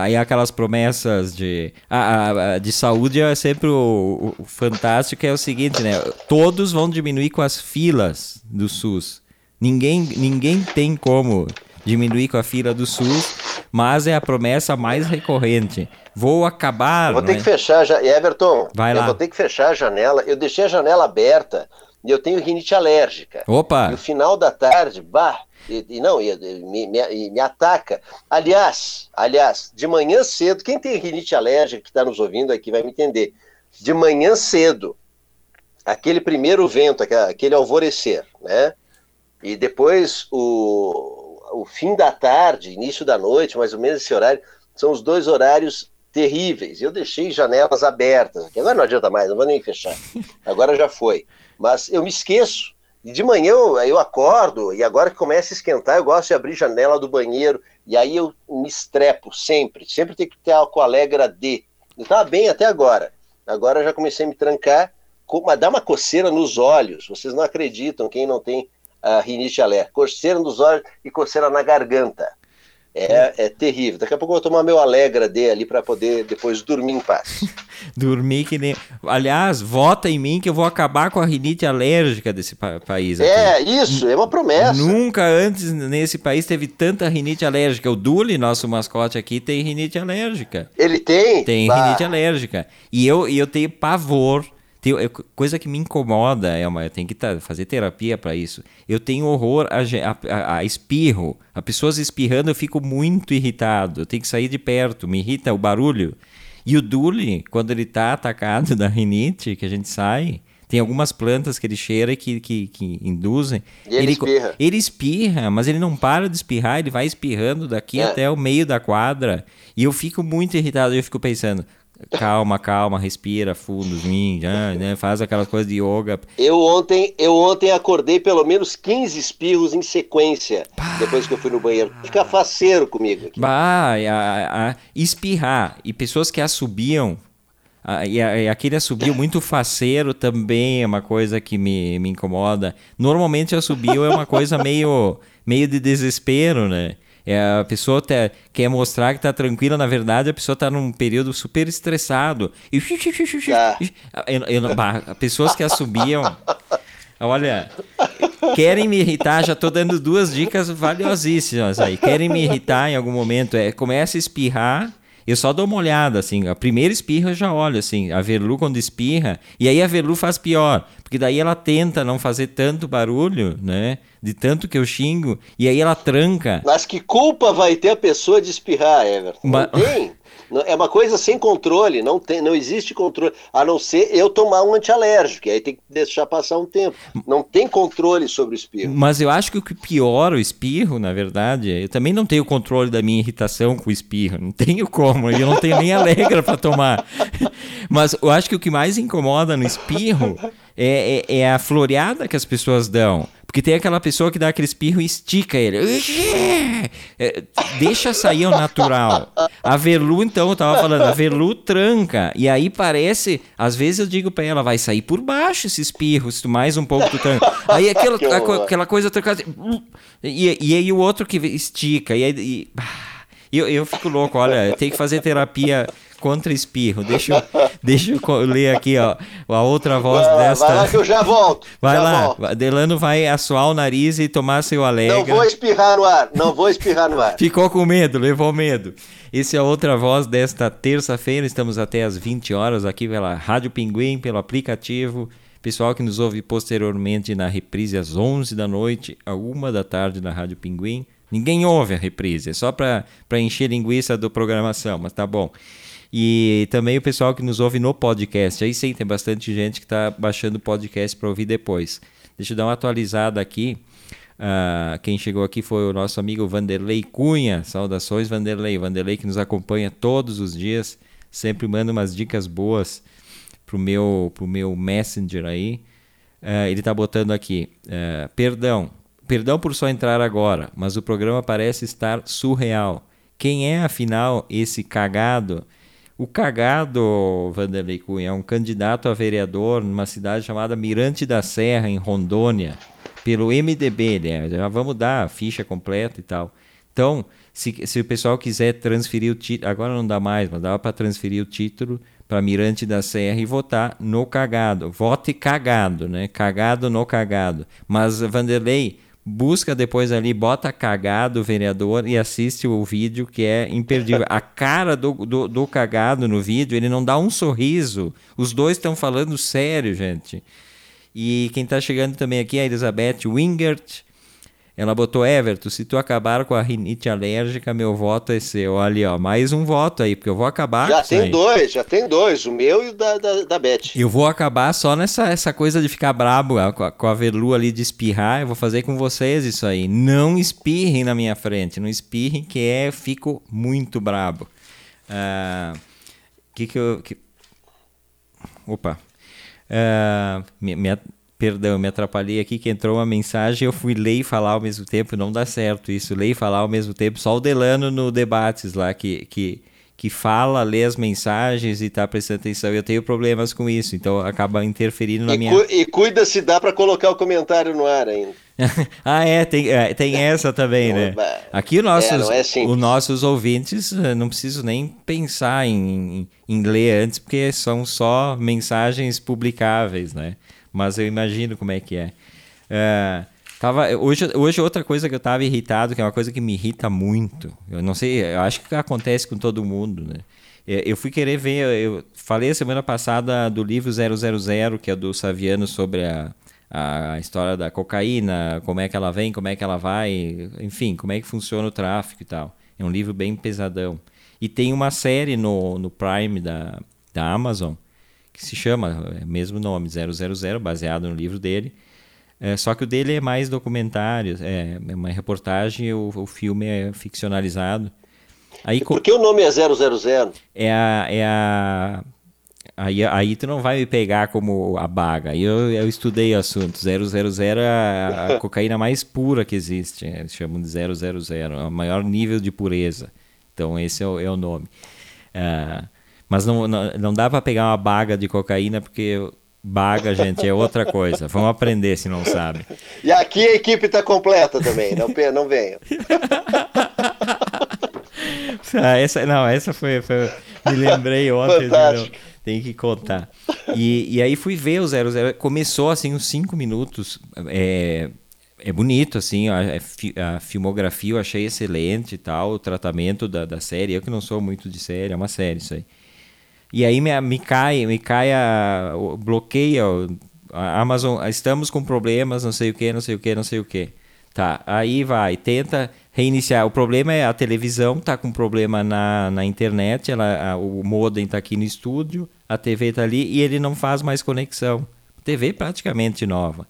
[SPEAKER 1] Aí aquelas promessas de, a, a, de saúde é sempre o, o, fantástico é o seguinte, né? Todos vão diminuir com as filas do SUS. Ninguém, ninguém tem como diminuir com a fila do SUS, mas é a promessa mais recorrente. Vou acabar.
[SPEAKER 2] Vou ter
[SPEAKER 1] né?
[SPEAKER 2] que fechar já. Everton,
[SPEAKER 1] Vai lá.
[SPEAKER 2] eu vou ter que fechar a janela. Eu deixei a janela aberta e eu tenho rinite alérgica.
[SPEAKER 1] Opa!
[SPEAKER 2] E no final da tarde, bah, e, e não, e, me, me, me, ataca. Aliás, aliás, de manhã cedo, quem tem rinite alérgica que está nos ouvindo aqui vai me entender. De manhã cedo, aquele primeiro vento, aquele alvorecer, né? E depois o, o fim da tarde, início da noite, mais ou menos esse horário, são os dois horários terríveis. Eu deixei janelas abertas, que agora não adianta mais, não vou nem fechar. Agora já foi. Mas eu me esqueço. E de manhã eu, eu acordo, e agora que começa a esquentar, eu gosto de abrir janela do banheiro, e aí eu me estrepo sempre. Sempre tem que ter álcool alegra D. Eu estava bem até agora. Agora já comecei a me trancar, mas dá uma coceira nos olhos. Vocês não acreditam, quem não tem a rinite alérgica, coceira nos olhos e coceira na garganta. É, é terrível. Daqui a pouco eu vou tomar meu Alegra D ali para poder depois dormir em paz. (laughs)
[SPEAKER 1] dormir que nem. Aliás, vota em mim que eu vou acabar com a rinite alérgica desse pa país. Aqui.
[SPEAKER 2] É, isso, é uma promessa.
[SPEAKER 1] Nunca antes nesse país teve tanta rinite alérgica. O Duli, nosso mascote aqui, tem rinite alérgica.
[SPEAKER 2] Ele tem?
[SPEAKER 1] Tem bah. rinite alérgica. E eu, e eu tenho pavor tem, coisa que me incomoda, é uma, eu tenho que tá, fazer terapia para isso. Eu tenho horror a, a, a, espirro. A pessoas espirrando, eu fico muito irritado. Eu tenho que sair de perto, me irrita o barulho. E o Dule, quando ele está atacado (laughs) da rinite, que a gente sai, tem algumas plantas que ele cheira que, que, que induzem.
[SPEAKER 2] E ele, ele espirra.
[SPEAKER 1] Ele espirra, mas ele não para de espirrar, ele vai espirrando daqui é. até o meio da quadra. E eu fico muito irritado, eu fico pensando, calma, calma, respira fundo, né? faz aquelas coisas de yoga.
[SPEAKER 2] Eu ontem, eu ontem acordei pelo menos 15 espirros em sequência, bah. depois que eu fui no banheiro. Fica faceiro comigo. Aqui.
[SPEAKER 1] Bah, a, a, espirrar. E pessoas que assobiam, a, e, e aquele assobio muito faceiro também é uma coisa que me, me incomoda. Normalmente assobio é uma coisa meio, meio de desespero, né? É, a pessoa te, quer mostrar que está tranquila, na verdade a pessoa está num período super estressado. E ah. eu, eu, pessoas que assobiam. Olha, querem me irritar, já estou dando duas dicas valiosíssimas aí. Querem me irritar em algum momento, é começa a espirrar eu só dou uma olhada, assim, a primeira espirra eu já olho, assim, a Verlu quando espirra, e aí a Verlu faz pior, porque daí ela tenta não fazer tanto barulho, né, de tanto que eu xingo, e aí ela tranca.
[SPEAKER 2] Mas que culpa vai ter a pessoa de espirrar, Everton? Não tem. É uma coisa sem controle, não, tem, não existe controle, a não ser eu tomar um antialérgico, aí tem que deixar passar um tempo. Não tem controle sobre o espirro.
[SPEAKER 1] Mas eu acho que o que piora o espirro, na verdade, eu também não tenho controle da minha irritação com o espirro, não tenho como, eu não tenho nem alegra para tomar. (laughs) Mas eu acho que o que mais incomoda no espirro é, é, é a floreada que as pessoas dão. Porque tem aquela pessoa que dá aquele espirro e estica ele. É, deixa sair o natural. A Velu, então, eu tava falando, a Velu tranca. E aí parece, às vezes eu digo pra ela, vai sair por baixo esse espirro, se tu mais um pouco tu tranca. Aí (laughs) aquela, aquela coisa trancada. E, e aí o outro que estica. E aí. E, eu, eu fico louco, olha, tem que fazer terapia contra espirro. Deixa eu, (laughs) deixa eu ler aqui, ó, a outra voz
[SPEAKER 2] vai,
[SPEAKER 1] desta.
[SPEAKER 2] Vai lá que eu já volto. (laughs)
[SPEAKER 1] Vai
[SPEAKER 2] já
[SPEAKER 1] lá,
[SPEAKER 2] volto.
[SPEAKER 1] Delano vai assoar o nariz e tomar seu alega.
[SPEAKER 2] Não vou espirrar no ar, não vou espirrar no ar.
[SPEAKER 1] Ficou com medo, levou medo. Esse é a outra voz desta terça-feira, estamos até às 20 horas aqui pela Rádio Pinguim, pelo aplicativo. Pessoal que nos ouve posteriormente na reprise às 11 da noite, a 1 da tarde na Rádio Pinguim. Ninguém ouve a reprise, é só para encher linguiça do programação, mas tá bom. E também o pessoal que nos ouve no podcast. Aí sim, tem bastante gente que está baixando o podcast para ouvir depois. Deixa eu dar uma atualizada aqui. Uh, quem chegou aqui foi o nosso amigo Vanderlei Cunha. Saudações, Vanderlei. Vanderlei que nos acompanha todos os dias, sempre manda umas dicas boas pro meu, pro meu Messenger aí. Uh, ele está botando aqui: uh, perdão, perdão por só entrar agora, mas o programa parece estar surreal. Quem é afinal esse cagado? O cagado, Vanderlei Cunha, é um candidato a vereador numa cidade chamada Mirante da Serra, em Rondônia pelo MDB, né? Já vamos dar a ficha completa e tal. Então, se, se o pessoal quiser transferir o título, agora não dá mais, mas dava para transferir o título para Mirante da Serra e votar no cagado. Vote cagado, né? Cagado no cagado. Mas, Vanderlei, busca depois ali, bota cagado vereador e assiste o vídeo que é imperdível. A cara do, do, do cagado no vídeo, ele não dá um sorriso. Os dois estão falando sério, gente. E quem está chegando também aqui é a Elizabeth Wingert. Ela botou Everton, se tu acabar com a rinite alérgica, meu voto é seu. Olha, ó, mais um voto aí, porque eu vou acabar.
[SPEAKER 2] Já tem aí. dois, já tem dois, o meu e o da, da, da Beth.
[SPEAKER 1] Eu vou acabar só nessa essa coisa de ficar brabo com a, com a Velu ali de espirrar. Eu vou fazer com vocês isso aí. Não espirrem na minha frente, não espirrem, que é, fico muito brabo. Uh, que que eu. Que... Opa, Uh, me, me, perdão, me atrapalhei aqui que entrou uma mensagem, eu fui ler e falar ao mesmo tempo, não dá certo isso, ler e falar ao mesmo tempo, só o Delano no debates lá que, que, que fala, lê as mensagens e tá prestando atenção. Eu tenho problemas com isso, então acaba interferindo na
[SPEAKER 2] e
[SPEAKER 1] minha.
[SPEAKER 2] Cu e cuida se dá para colocar o comentário no ar ainda. (laughs)
[SPEAKER 1] ah, é, tem, é, tem essa também, né? Aqui os nossos, é, é os nossos ouvintes eh, não preciso nem pensar em, em, em, ler antes, porque são só mensagens publicáveis, né? Mas eu imagino como é que é. é tava, hoje, hoje outra coisa que eu estava irritado, que é uma coisa que me irrita muito, eu não sei, eu acho que acontece com todo mundo, né? É, eu fui querer ver, eu falei a semana passada do livro 000, que é do Saviano sobre a a história da cocaína, como é que ela vem, como é que ela vai, enfim, como é que funciona o tráfico e tal. É um livro bem pesadão. E tem uma série no, no Prime da, da Amazon que se chama, é mesmo nome, 000, baseado no livro dele. É, só que o dele é mais documentário, é, é uma reportagem, o, o filme é ficcionalizado.
[SPEAKER 2] Aí, por que o nome é 000?
[SPEAKER 1] É a, é a Aí, aí tu não vai me pegar como a baga. Eu, eu estudei o assunto. 000 é a, a (laughs) cocaína mais pura que existe. Eles chamam de 000, é o maior nível de pureza. Então esse é o, é o nome. Uh, mas não, não, não dá para pegar uma baga de cocaína porque baga, gente, é outra coisa. Vamos aprender se não sabe.
[SPEAKER 2] E aqui a equipe está completa também. Não, não venham. (laughs)
[SPEAKER 1] ah, essa, não, essa foi, foi me lembrei ontem. Fantástico tem que contar. E, e aí fui ver o 00. Começou assim uns 5 minutos. É, é bonito, assim, a, a, filmografia eu achei excelente e tal, o tratamento da, da série. Eu que não sou muito de série, é uma série isso aí. E aí me, me cai, me cai a. bloqueia a Amazon. Estamos com problemas, não sei o que, não sei o que, não sei o que. Tá, aí vai, tenta reiniciar. O problema é a televisão tá com problema na, na internet, ela, a, o modem tá aqui no estúdio, a TV tá ali e ele não faz mais conexão. TV praticamente nova.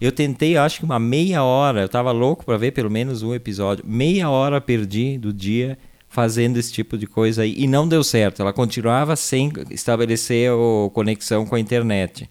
[SPEAKER 1] Eu tentei, acho que uma meia hora, eu tava louco para ver pelo menos um episódio. Meia hora perdi do dia fazendo esse tipo de coisa aí e não deu certo. Ela continuava sem estabelecer a conexão com a internet.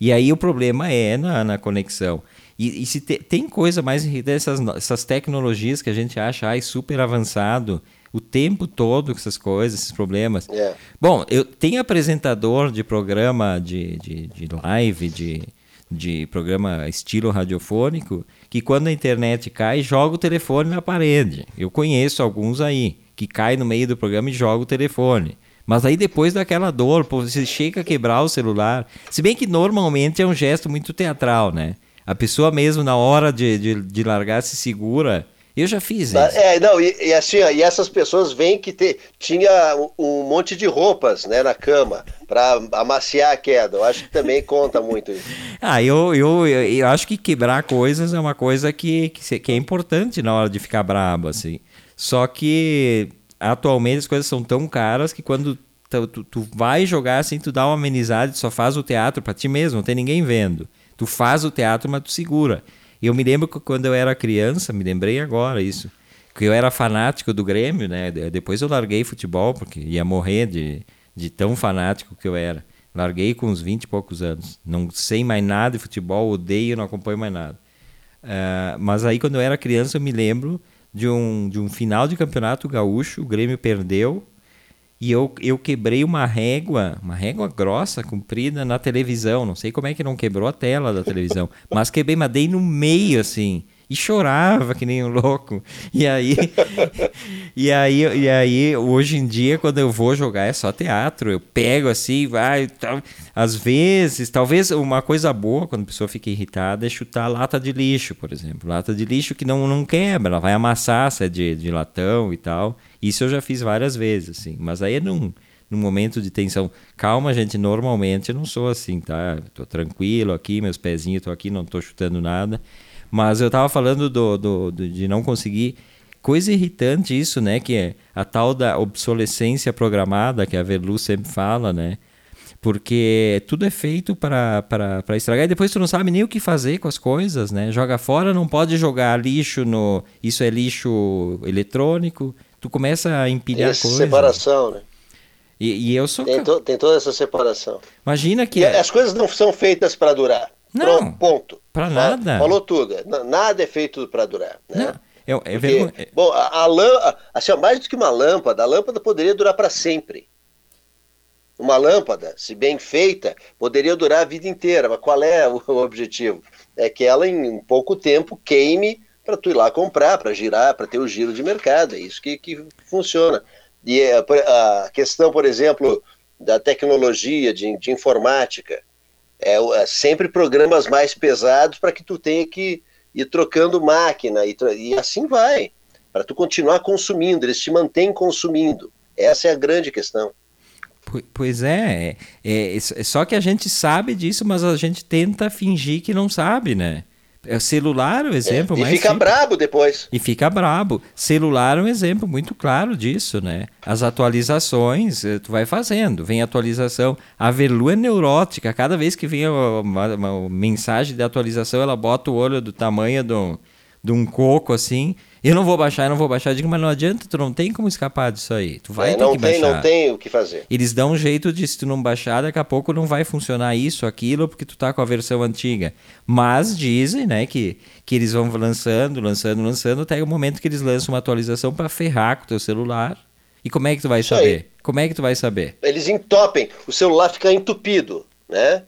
[SPEAKER 1] E aí o problema é na, na conexão. E, e se te, tem coisa mais dessas essas tecnologias que a gente acha ai, super avançado o tempo todo com essas coisas, esses problemas.
[SPEAKER 2] Yeah. É.
[SPEAKER 1] Bom, eu tenho apresentador de programa de, de, de live, de, de programa estilo radiofônico, que quando a internet cai, joga o telefone na parede. Eu conheço alguns aí, que cai no meio do programa e joga o telefone. Mas aí depois daquela dor, pô, você chega a quebrar o celular. Se bem que normalmente é um gesto muito teatral, né? A pessoa mesmo, na hora de, de, de largar, se segura. Eu já fiz isso.
[SPEAKER 2] É, não, e, e assim, ó, e essas pessoas veem que te, tinha um, monte de roupas né, na cama para amaciar a queda. Eu acho que também conta muito isso. (laughs)
[SPEAKER 1] Ah, eu, eu, eu acho que quebrar coisas é uma coisa que, que, que é importante na hora de ficar brabo, assim. Só que atualmente as coisas são tão caras que quando tu, tu, tu vai jogar assim, tu dá uma amenizade, só faz o teatro para ti mesmo, não tem ninguém vendo. Tu faz o teatro, mas tu segura. Eu me lembro que quando eu era criança, me lembrei agora isso, que eu era fanático do Grêmio, né? Depois eu larguei futebol, porque ia morrer de, de tão fanático que eu era. Larguei com uns 20 e poucos anos. Não sei mais nada de futebol, odeio, não acompanho mais nada. Uh, mas aí, quando eu era criança, eu me lembro de um, de um final de campeonato gaúcho, o Grêmio perdeu e eu, eu quebrei uma régua, uma régua grossa, comprida na televisão. Não sei como é que não quebrou a tela da televisão, mas quebrei, mas dei no meio assim e chorava que nem um louco. E aí, (laughs) e aí, e aí, hoje em dia, quando eu vou jogar é só teatro. Eu pego assim, vai. Tal. Às vezes, talvez uma coisa boa quando a pessoa fica irritada é chutar lata de lixo, por exemplo. Lata de lixo que não, não quebra, ela vai amassar se é de, de latão e tal. Isso eu já fiz várias vezes, assim. Mas aí é num, num momento de tensão. Calma, gente, normalmente eu não sou assim, tá? Tô tranquilo aqui, meus pezinhos estão aqui, não tô chutando nada. Mas eu tava falando do, do, do, de não conseguir. Coisa irritante isso, né? Que é a tal da obsolescência programada que a Verlu sempre fala, né? Porque tudo é feito para estragar e depois tu não sabe nem o que fazer com as coisas, né? Joga fora, não pode jogar lixo no. Isso é lixo eletrônico. Tu começa a empilhar
[SPEAKER 2] Essa coisas. separação, né?
[SPEAKER 1] E, e eu sou.
[SPEAKER 2] Tem, to, tem, toda essa separação.
[SPEAKER 1] Imagina que.
[SPEAKER 2] E as coisas não são feitas para durar.
[SPEAKER 1] Não.
[SPEAKER 2] Pronto, ponto.
[SPEAKER 1] Para nada.
[SPEAKER 2] Falou tudo. Nada é feito para durar. Né?
[SPEAKER 1] Não. É, é Porque,
[SPEAKER 2] Bom, a, a lâmpada, assim, mais do que uma lâmpada, a lâmpada poderia durar para sempre. Uma lâmpada, se bem feita, poderia durar a vida inteira. Mas qual é o, (laughs) o objetivo? É que ela, em pouco tempo, queime para tu ir lá comprar, para girar, para ter o giro de mercado. É isso que, que funciona. E a, é, a questão, por exemplo, da tecnologia, de, de informática, é, é, sempre programas mais pesados para que tu tenha que ir trocando máquina e, e assim vai, para tu continuar consumindo, eles te mantêm consumindo. Essa é a grande questão.
[SPEAKER 1] Pois é, é, é, só que a gente sabe disso, mas a gente tenta fingir que não sabe, né? É celular é o exemplo é, e mais.
[SPEAKER 2] E fica simples. brabo depois.
[SPEAKER 1] E fica brabo. Celular é um exemplo muito claro disso, né? As atualizações, eh, tu vai fazendo, vem atualização. A Velu é neurótica, cada vez que vem uma, uma, mensagem de atualização, ela bota o olho do tamanho do, de um coco assim eu não vou baixar, eu não vou baixar. Eu digo, mas não adianta, tu não tem como escapar disso aí. Tu vai é, ter
[SPEAKER 2] não
[SPEAKER 1] que
[SPEAKER 2] tem,
[SPEAKER 1] baixar.
[SPEAKER 2] Não tem o que fazer.
[SPEAKER 1] Eles dão um jeito de, se tu não baixar, daqui a pouco não vai funcionar isso, aquilo, porque tu tá com a versão antiga. Mas dizem, né, que, que eles vão lançando, lançando, lançando, até o momento que eles lançam uma atualização para ferrar com o teu celular. E como é que tu vai isso saber? Aí. Como é que tu vai saber?
[SPEAKER 2] Eles entopem, o celular fica entupido, né?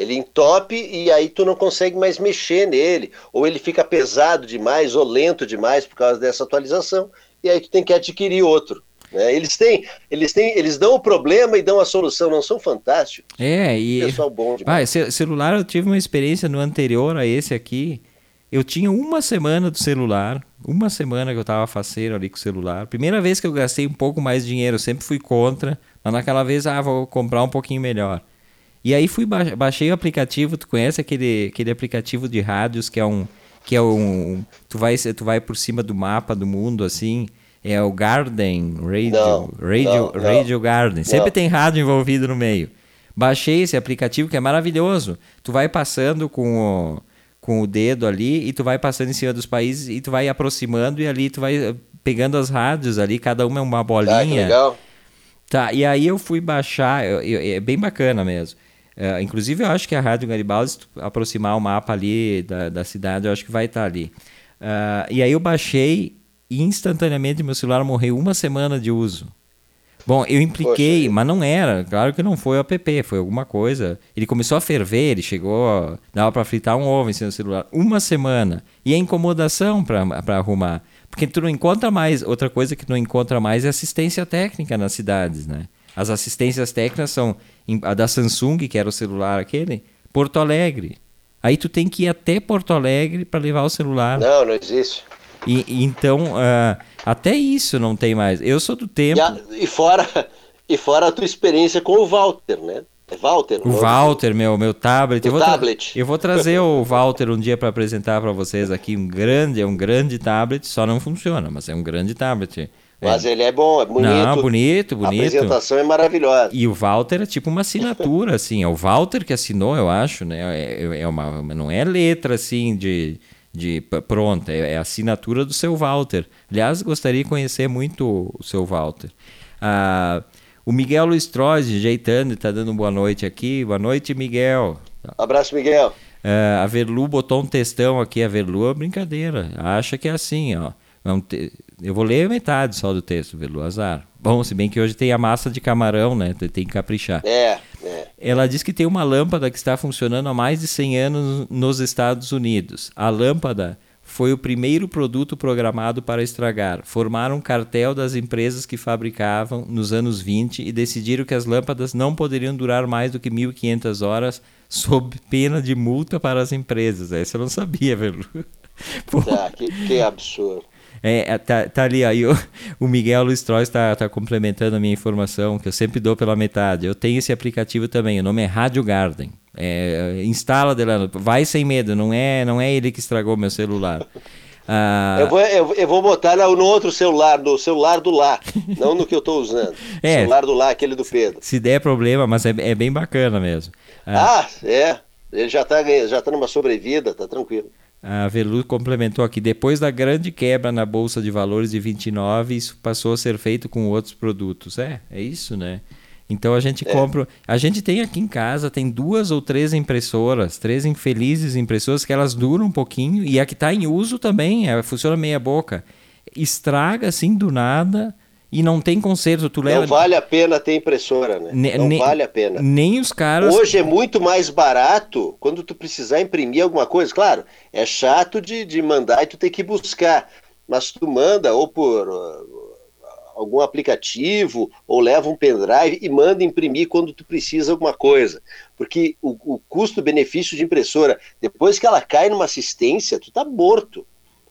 [SPEAKER 2] Ele entope e aí tu não consegue mais mexer nele, ou ele fica pesado demais ou lento demais por causa dessa atualização, e aí tu tem que adquirir outro. Né? Eles têm, eles têm, eles dão o problema e dão a solução, não são fantásticos?
[SPEAKER 1] É, e
[SPEAKER 2] pessoal bom demais.
[SPEAKER 1] Ah, celular eu tive uma experiência no anterior a esse aqui. Eu tinha uma semana do celular, uma semana que eu tava faceiro ali com o celular. Primeira vez que eu gastei um pouco mais de dinheiro, eu sempre fui contra, mas naquela vez, ah, vou comprar um pouquinho melhor. E aí fui ba baixei o aplicativo, tu conhece aquele, aquele aplicativo de rádios que é um que é um tu vai tu vai por cima do mapa do mundo assim, é o Garden Radio,
[SPEAKER 2] não,
[SPEAKER 1] Radio,
[SPEAKER 2] não,
[SPEAKER 1] Radio não. Garden. Sempre tem rádio envolvido no meio. Baixei esse aplicativo que é maravilhoso. Tu vai passando com o, com o dedo ali e tu vai passando em cima dos países e tu vai aproximando e ali tu vai eh, pegando as rádios ali, cada uma é uma bolinha. Ah,
[SPEAKER 2] legal.
[SPEAKER 1] Tá, e aí eu fui baixar, eu, eu, é bem bacana mesmo. Uh, inclusive, eu acho que a Rádio Garibaldi, se aproximar o mapa ali da, da cidade, eu acho que vai estar ali. Uh, e aí eu baixei e instantaneamente meu celular morreu uma semana de uso. Bom, eu impliquei, Poxa. mas não era. Claro que não foi o app, foi alguma coisa. Ele começou a ferver, ele chegou, dava para fritar um ovo em cima do celular. Uma semana. E a incomodação para arrumar. Porque tu não encontra mais. Outra coisa que tu não encontra mais é assistência técnica nas cidades, né? As assistências técnicas são a da Samsung, que era o celular aquele, Porto Alegre. Aí tu tem que ir até Porto Alegre para levar o celular.
[SPEAKER 2] Não, não existe.
[SPEAKER 1] E, então, uh, até isso não tem mais. Eu sou do tempo.
[SPEAKER 2] E, a, e, fora, (laughs) e fora a tua experiência com o Walter, né? É Walter.
[SPEAKER 1] O Walter, meu, meu tablet.
[SPEAKER 2] O
[SPEAKER 1] eu vou
[SPEAKER 2] tablet.
[SPEAKER 1] Eu vou trazer o Walter um dia para apresentar para vocês aqui um grande, é um grande tablet, só não funciona, mas é um grande tablet.
[SPEAKER 2] Mas é. ele é bom, é bonito.
[SPEAKER 1] Não, bonito, bonito.
[SPEAKER 2] A apresentação é maravilhosa.
[SPEAKER 1] E o Walter é tipo uma assinatura, assim. É o Walter que assinou, eu acho, né? É, é uma, não é letra, assim, de, de pronta. É, é a assinatura do seu Walter. Aliás, gostaria de conhecer muito o seu Walter. Ah, o Miguel Luiz Trozi, jeitando, está dando boa noite aqui. Boa noite, Miguel.
[SPEAKER 2] Abraço, Miguel.
[SPEAKER 1] Uh, a Verlu botou um textão aqui. A Verlu é brincadeira. Acha que é assim, ó. Eu vou ler metade só do texto, Verlu, azar. Bom, se bem que hoje tem a massa de camarão, né? Tem que caprichar.
[SPEAKER 2] É, é.
[SPEAKER 1] Ela diz que tem uma lâmpada que está funcionando há mais de 100 anos nos Estados Unidos. A lâmpada foi o primeiro produto programado para estragar. Formaram um cartel das empresas que fabricavam nos anos 20 e decidiram que as lâmpadas não poderiam durar mais do que 1.500 horas sob pena de multa para as empresas. Essa eu não sabia, velho.
[SPEAKER 2] Tá, que, que absurdo.
[SPEAKER 1] É, é, tá, tá ali, aí o, o Miguel Luiz Trois está tá complementando a minha informação, que eu sempre dou pela metade. Eu tenho esse aplicativo também, o nome é Rádio Garden. É, instala, Delano, vai sem medo, não é, não é ele que estragou meu celular.
[SPEAKER 2] Ah, eu, vou, eu, eu, vou botar no outro celular, no celular do lá, não no que eu estou usando. (laughs) É, celular do lá, aquele do Pedro.
[SPEAKER 1] Se der problema, mas é, é bem bacana mesmo.
[SPEAKER 2] Ah, ah é. Ele já está já tá numa sobrevida, tá tranquilo.
[SPEAKER 1] A Velu complementou aqui, depois da grande quebra na Bolsa de Valores de 29, isso passou a ser feito com outros produtos. É, é isso, né? Então a gente é. compra. A gente tem aqui em casa, tem duas ou três impressoras, três infelizes impressoras que elas duram um pouquinho e a que está em uso também, é, funciona meia boca. Estraga assim do nada e não tem conserto. Tu leva...
[SPEAKER 2] Não vale a pena ter impressora, né? Ne não vale a pena.
[SPEAKER 1] Nem os caras.
[SPEAKER 2] Hoje é muito mais barato quando tu precisar imprimir alguma coisa. Claro, é chato de, de mandar e tu tem que buscar. Mas tu manda ou por uh, algum aplicativo ou leva um pendrive e manda imprimir quando tu precisa alguma coisa. Porque o, o custo-benefício de impressora, depois que ela cai numa assistência, tu tá morto.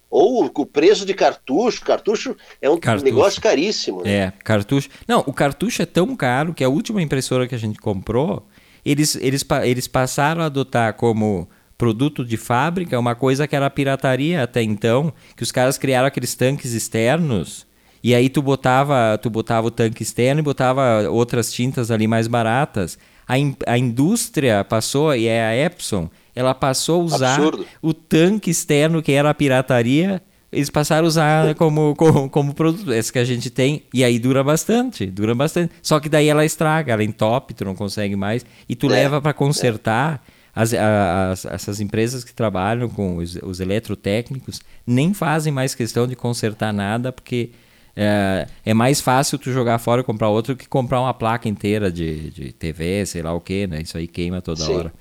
[SPEAKER 2] Ou o preço de cartucho. Cartucho é um cartucho. negócio caríssimo. Né?
[SPEAKER 1] É, cartucho. Não, o cartucho é tão caro que a última impressora que a gente comprou, eles, eles, eles passaram a adotar como produto de fábrica uma coisa que era pirataria até então, que os caras criaram aqueles tanques externos. E aí tu botava, tu botava o tanque externo e botava outras tintas ali mais baratas. A, in, a indústria passou, e é a Epson, ela passou a usar Absurdo. o tanque externo que era a pirataria, eles passaram a usar como, (laughs) como, como produto. Esse que a gente tem, e aí dura bastante, dura bastante. Só que daí ela estraga, ela entope, tu não consegue mais, e tu é, leva para consertar. É. As, as, essas empresas que trabalham com os, os eletrotécnicos nem fazem mais questão de consertar nada, porque é, é, mais fácil tu jogar fora e comprar outro que comprar uma placa inteira de, de TV, sei lá o que, né? Isso aí queima toda Sim. hora.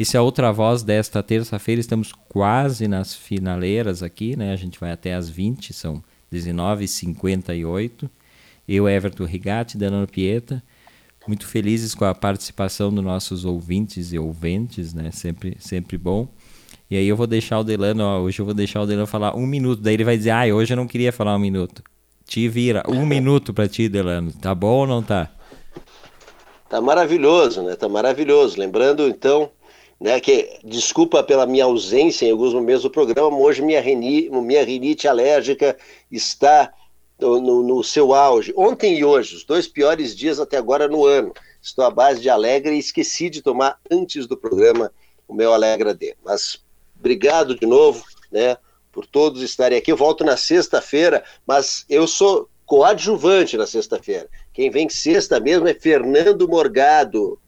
[SPEAKER 1] Esse é outra voz desta terça-feira. Estamos quase nas finaleiras aqui, né? A gente vai até às 20, são 19h58. Eu, Everton Rigatti, Danano Pieta, muito felizes com a participação dos nossos ouvintes e ouventes, né? Sempre, sempre bom. E aí eu vou deixar o Delano, ó, hoje eu vou deixar o Delano falar um minuto. Daí ele vai dizer, ah, hoje eu não queria falar um minuto. Te vira, um minuto para ti, Delano. Tá bom ou não tá?
[SPEAKER 2] Tá maravilhoso, né? Tá maravilhoso. Lembrando, então, né, que desculpa pela minha ausência em alguns momentos do programa, mas hoje minha, minha rinite alérgica está no, no, no, seu auge. Ontem e hoje, os dois piores dias até agora no ano. Estou à base de Alegre e esqueci de tomar antes do programa o meu Alegra D. Mas obrigado de novo, né, por todos estarem aqui. Eu volto na sexta-feira, mas eu sou coadjuvante na sexta-feira. Quem vem sexta mesmo é Fernando Morgado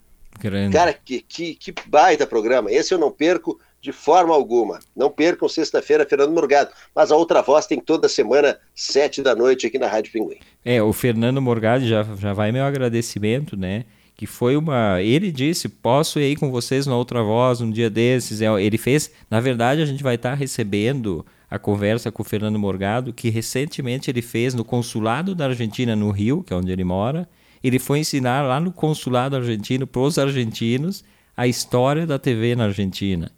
[SPEAKER 2] Grande. Cara, que, que, que baita programa. Esse eu não perco de forma alguma. Não percam sexta-feira, Fernando Morgado. Mas a outra voz tem toda semana, sete da noite, aqui na Rádio Pinguim.
[SPEAKER 1] É, o Fernando Morgado já, já vai meu agradecimento, né? Que foi uma. Ele disse: posso ir aí com vocês na outra voz um dia desses. É, ele fez. Na verdade, a gente vai estar recebendo a conversa com o Fernando Morgado, que recentemente ele fez no consulado da Argentina no Rio, que é onde ele mora ele foi ensinar lá no consulado argentino para os argentinos a história da TV na Argentina.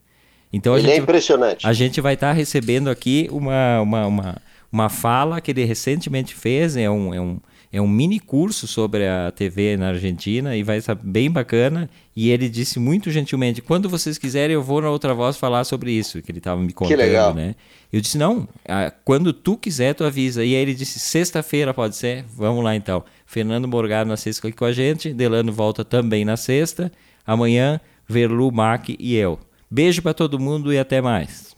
[SPEAKER 2] Então ele é gente, é impressionante.
[SPEAKER 1] A gente vai estar tá recebendo aqui uma, uma, uma, uma fala que ele recentemente fez, é um, é um é um mini curso sobre a TV na Argentina e vai estar bem bacana. E ele disse muito gentilmente: quando vocês quiserem, eu vou na outra voz falar sobre isso, que ele estava me contando,
[SPEAKER 2] que legal.
[SPEAKER 1] né? Eu disse: não, quando tu quiser, tu avisa. E aí ele disse: sexta-feira pode ser? Vamos lá então. Fernando Morgado na sexta aqui com a gente, Delano volta também na sexta. Amanhã, Verlu, Mac e eu. Beijo para todo mundo e até mais.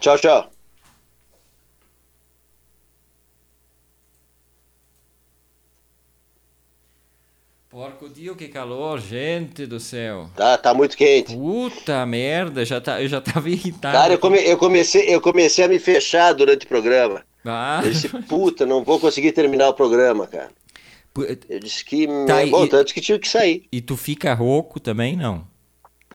[SPEAKER 2] Tchau, tchau.
[SPEAKER 1] Porco Dio, que calor, gente do céu.
[SPEAKER 2] Tá, tá muito quente.
[SPEAKER 1] Puta merda, já tá, eu já tava irritado.
[SPEAKER 2] Cara, eu, come, eu, comecei, eu comecei a me fechar durante o programa.
[SPEAKER 1] Ah.
[SPEAKER 2] Eu disse, puta, não vou conseguir terminar o programa, cara. Eu disse que. Tá, bom, e, tanto que tive que sair.
[SPEAKER 1] E tu fica rouco também, não?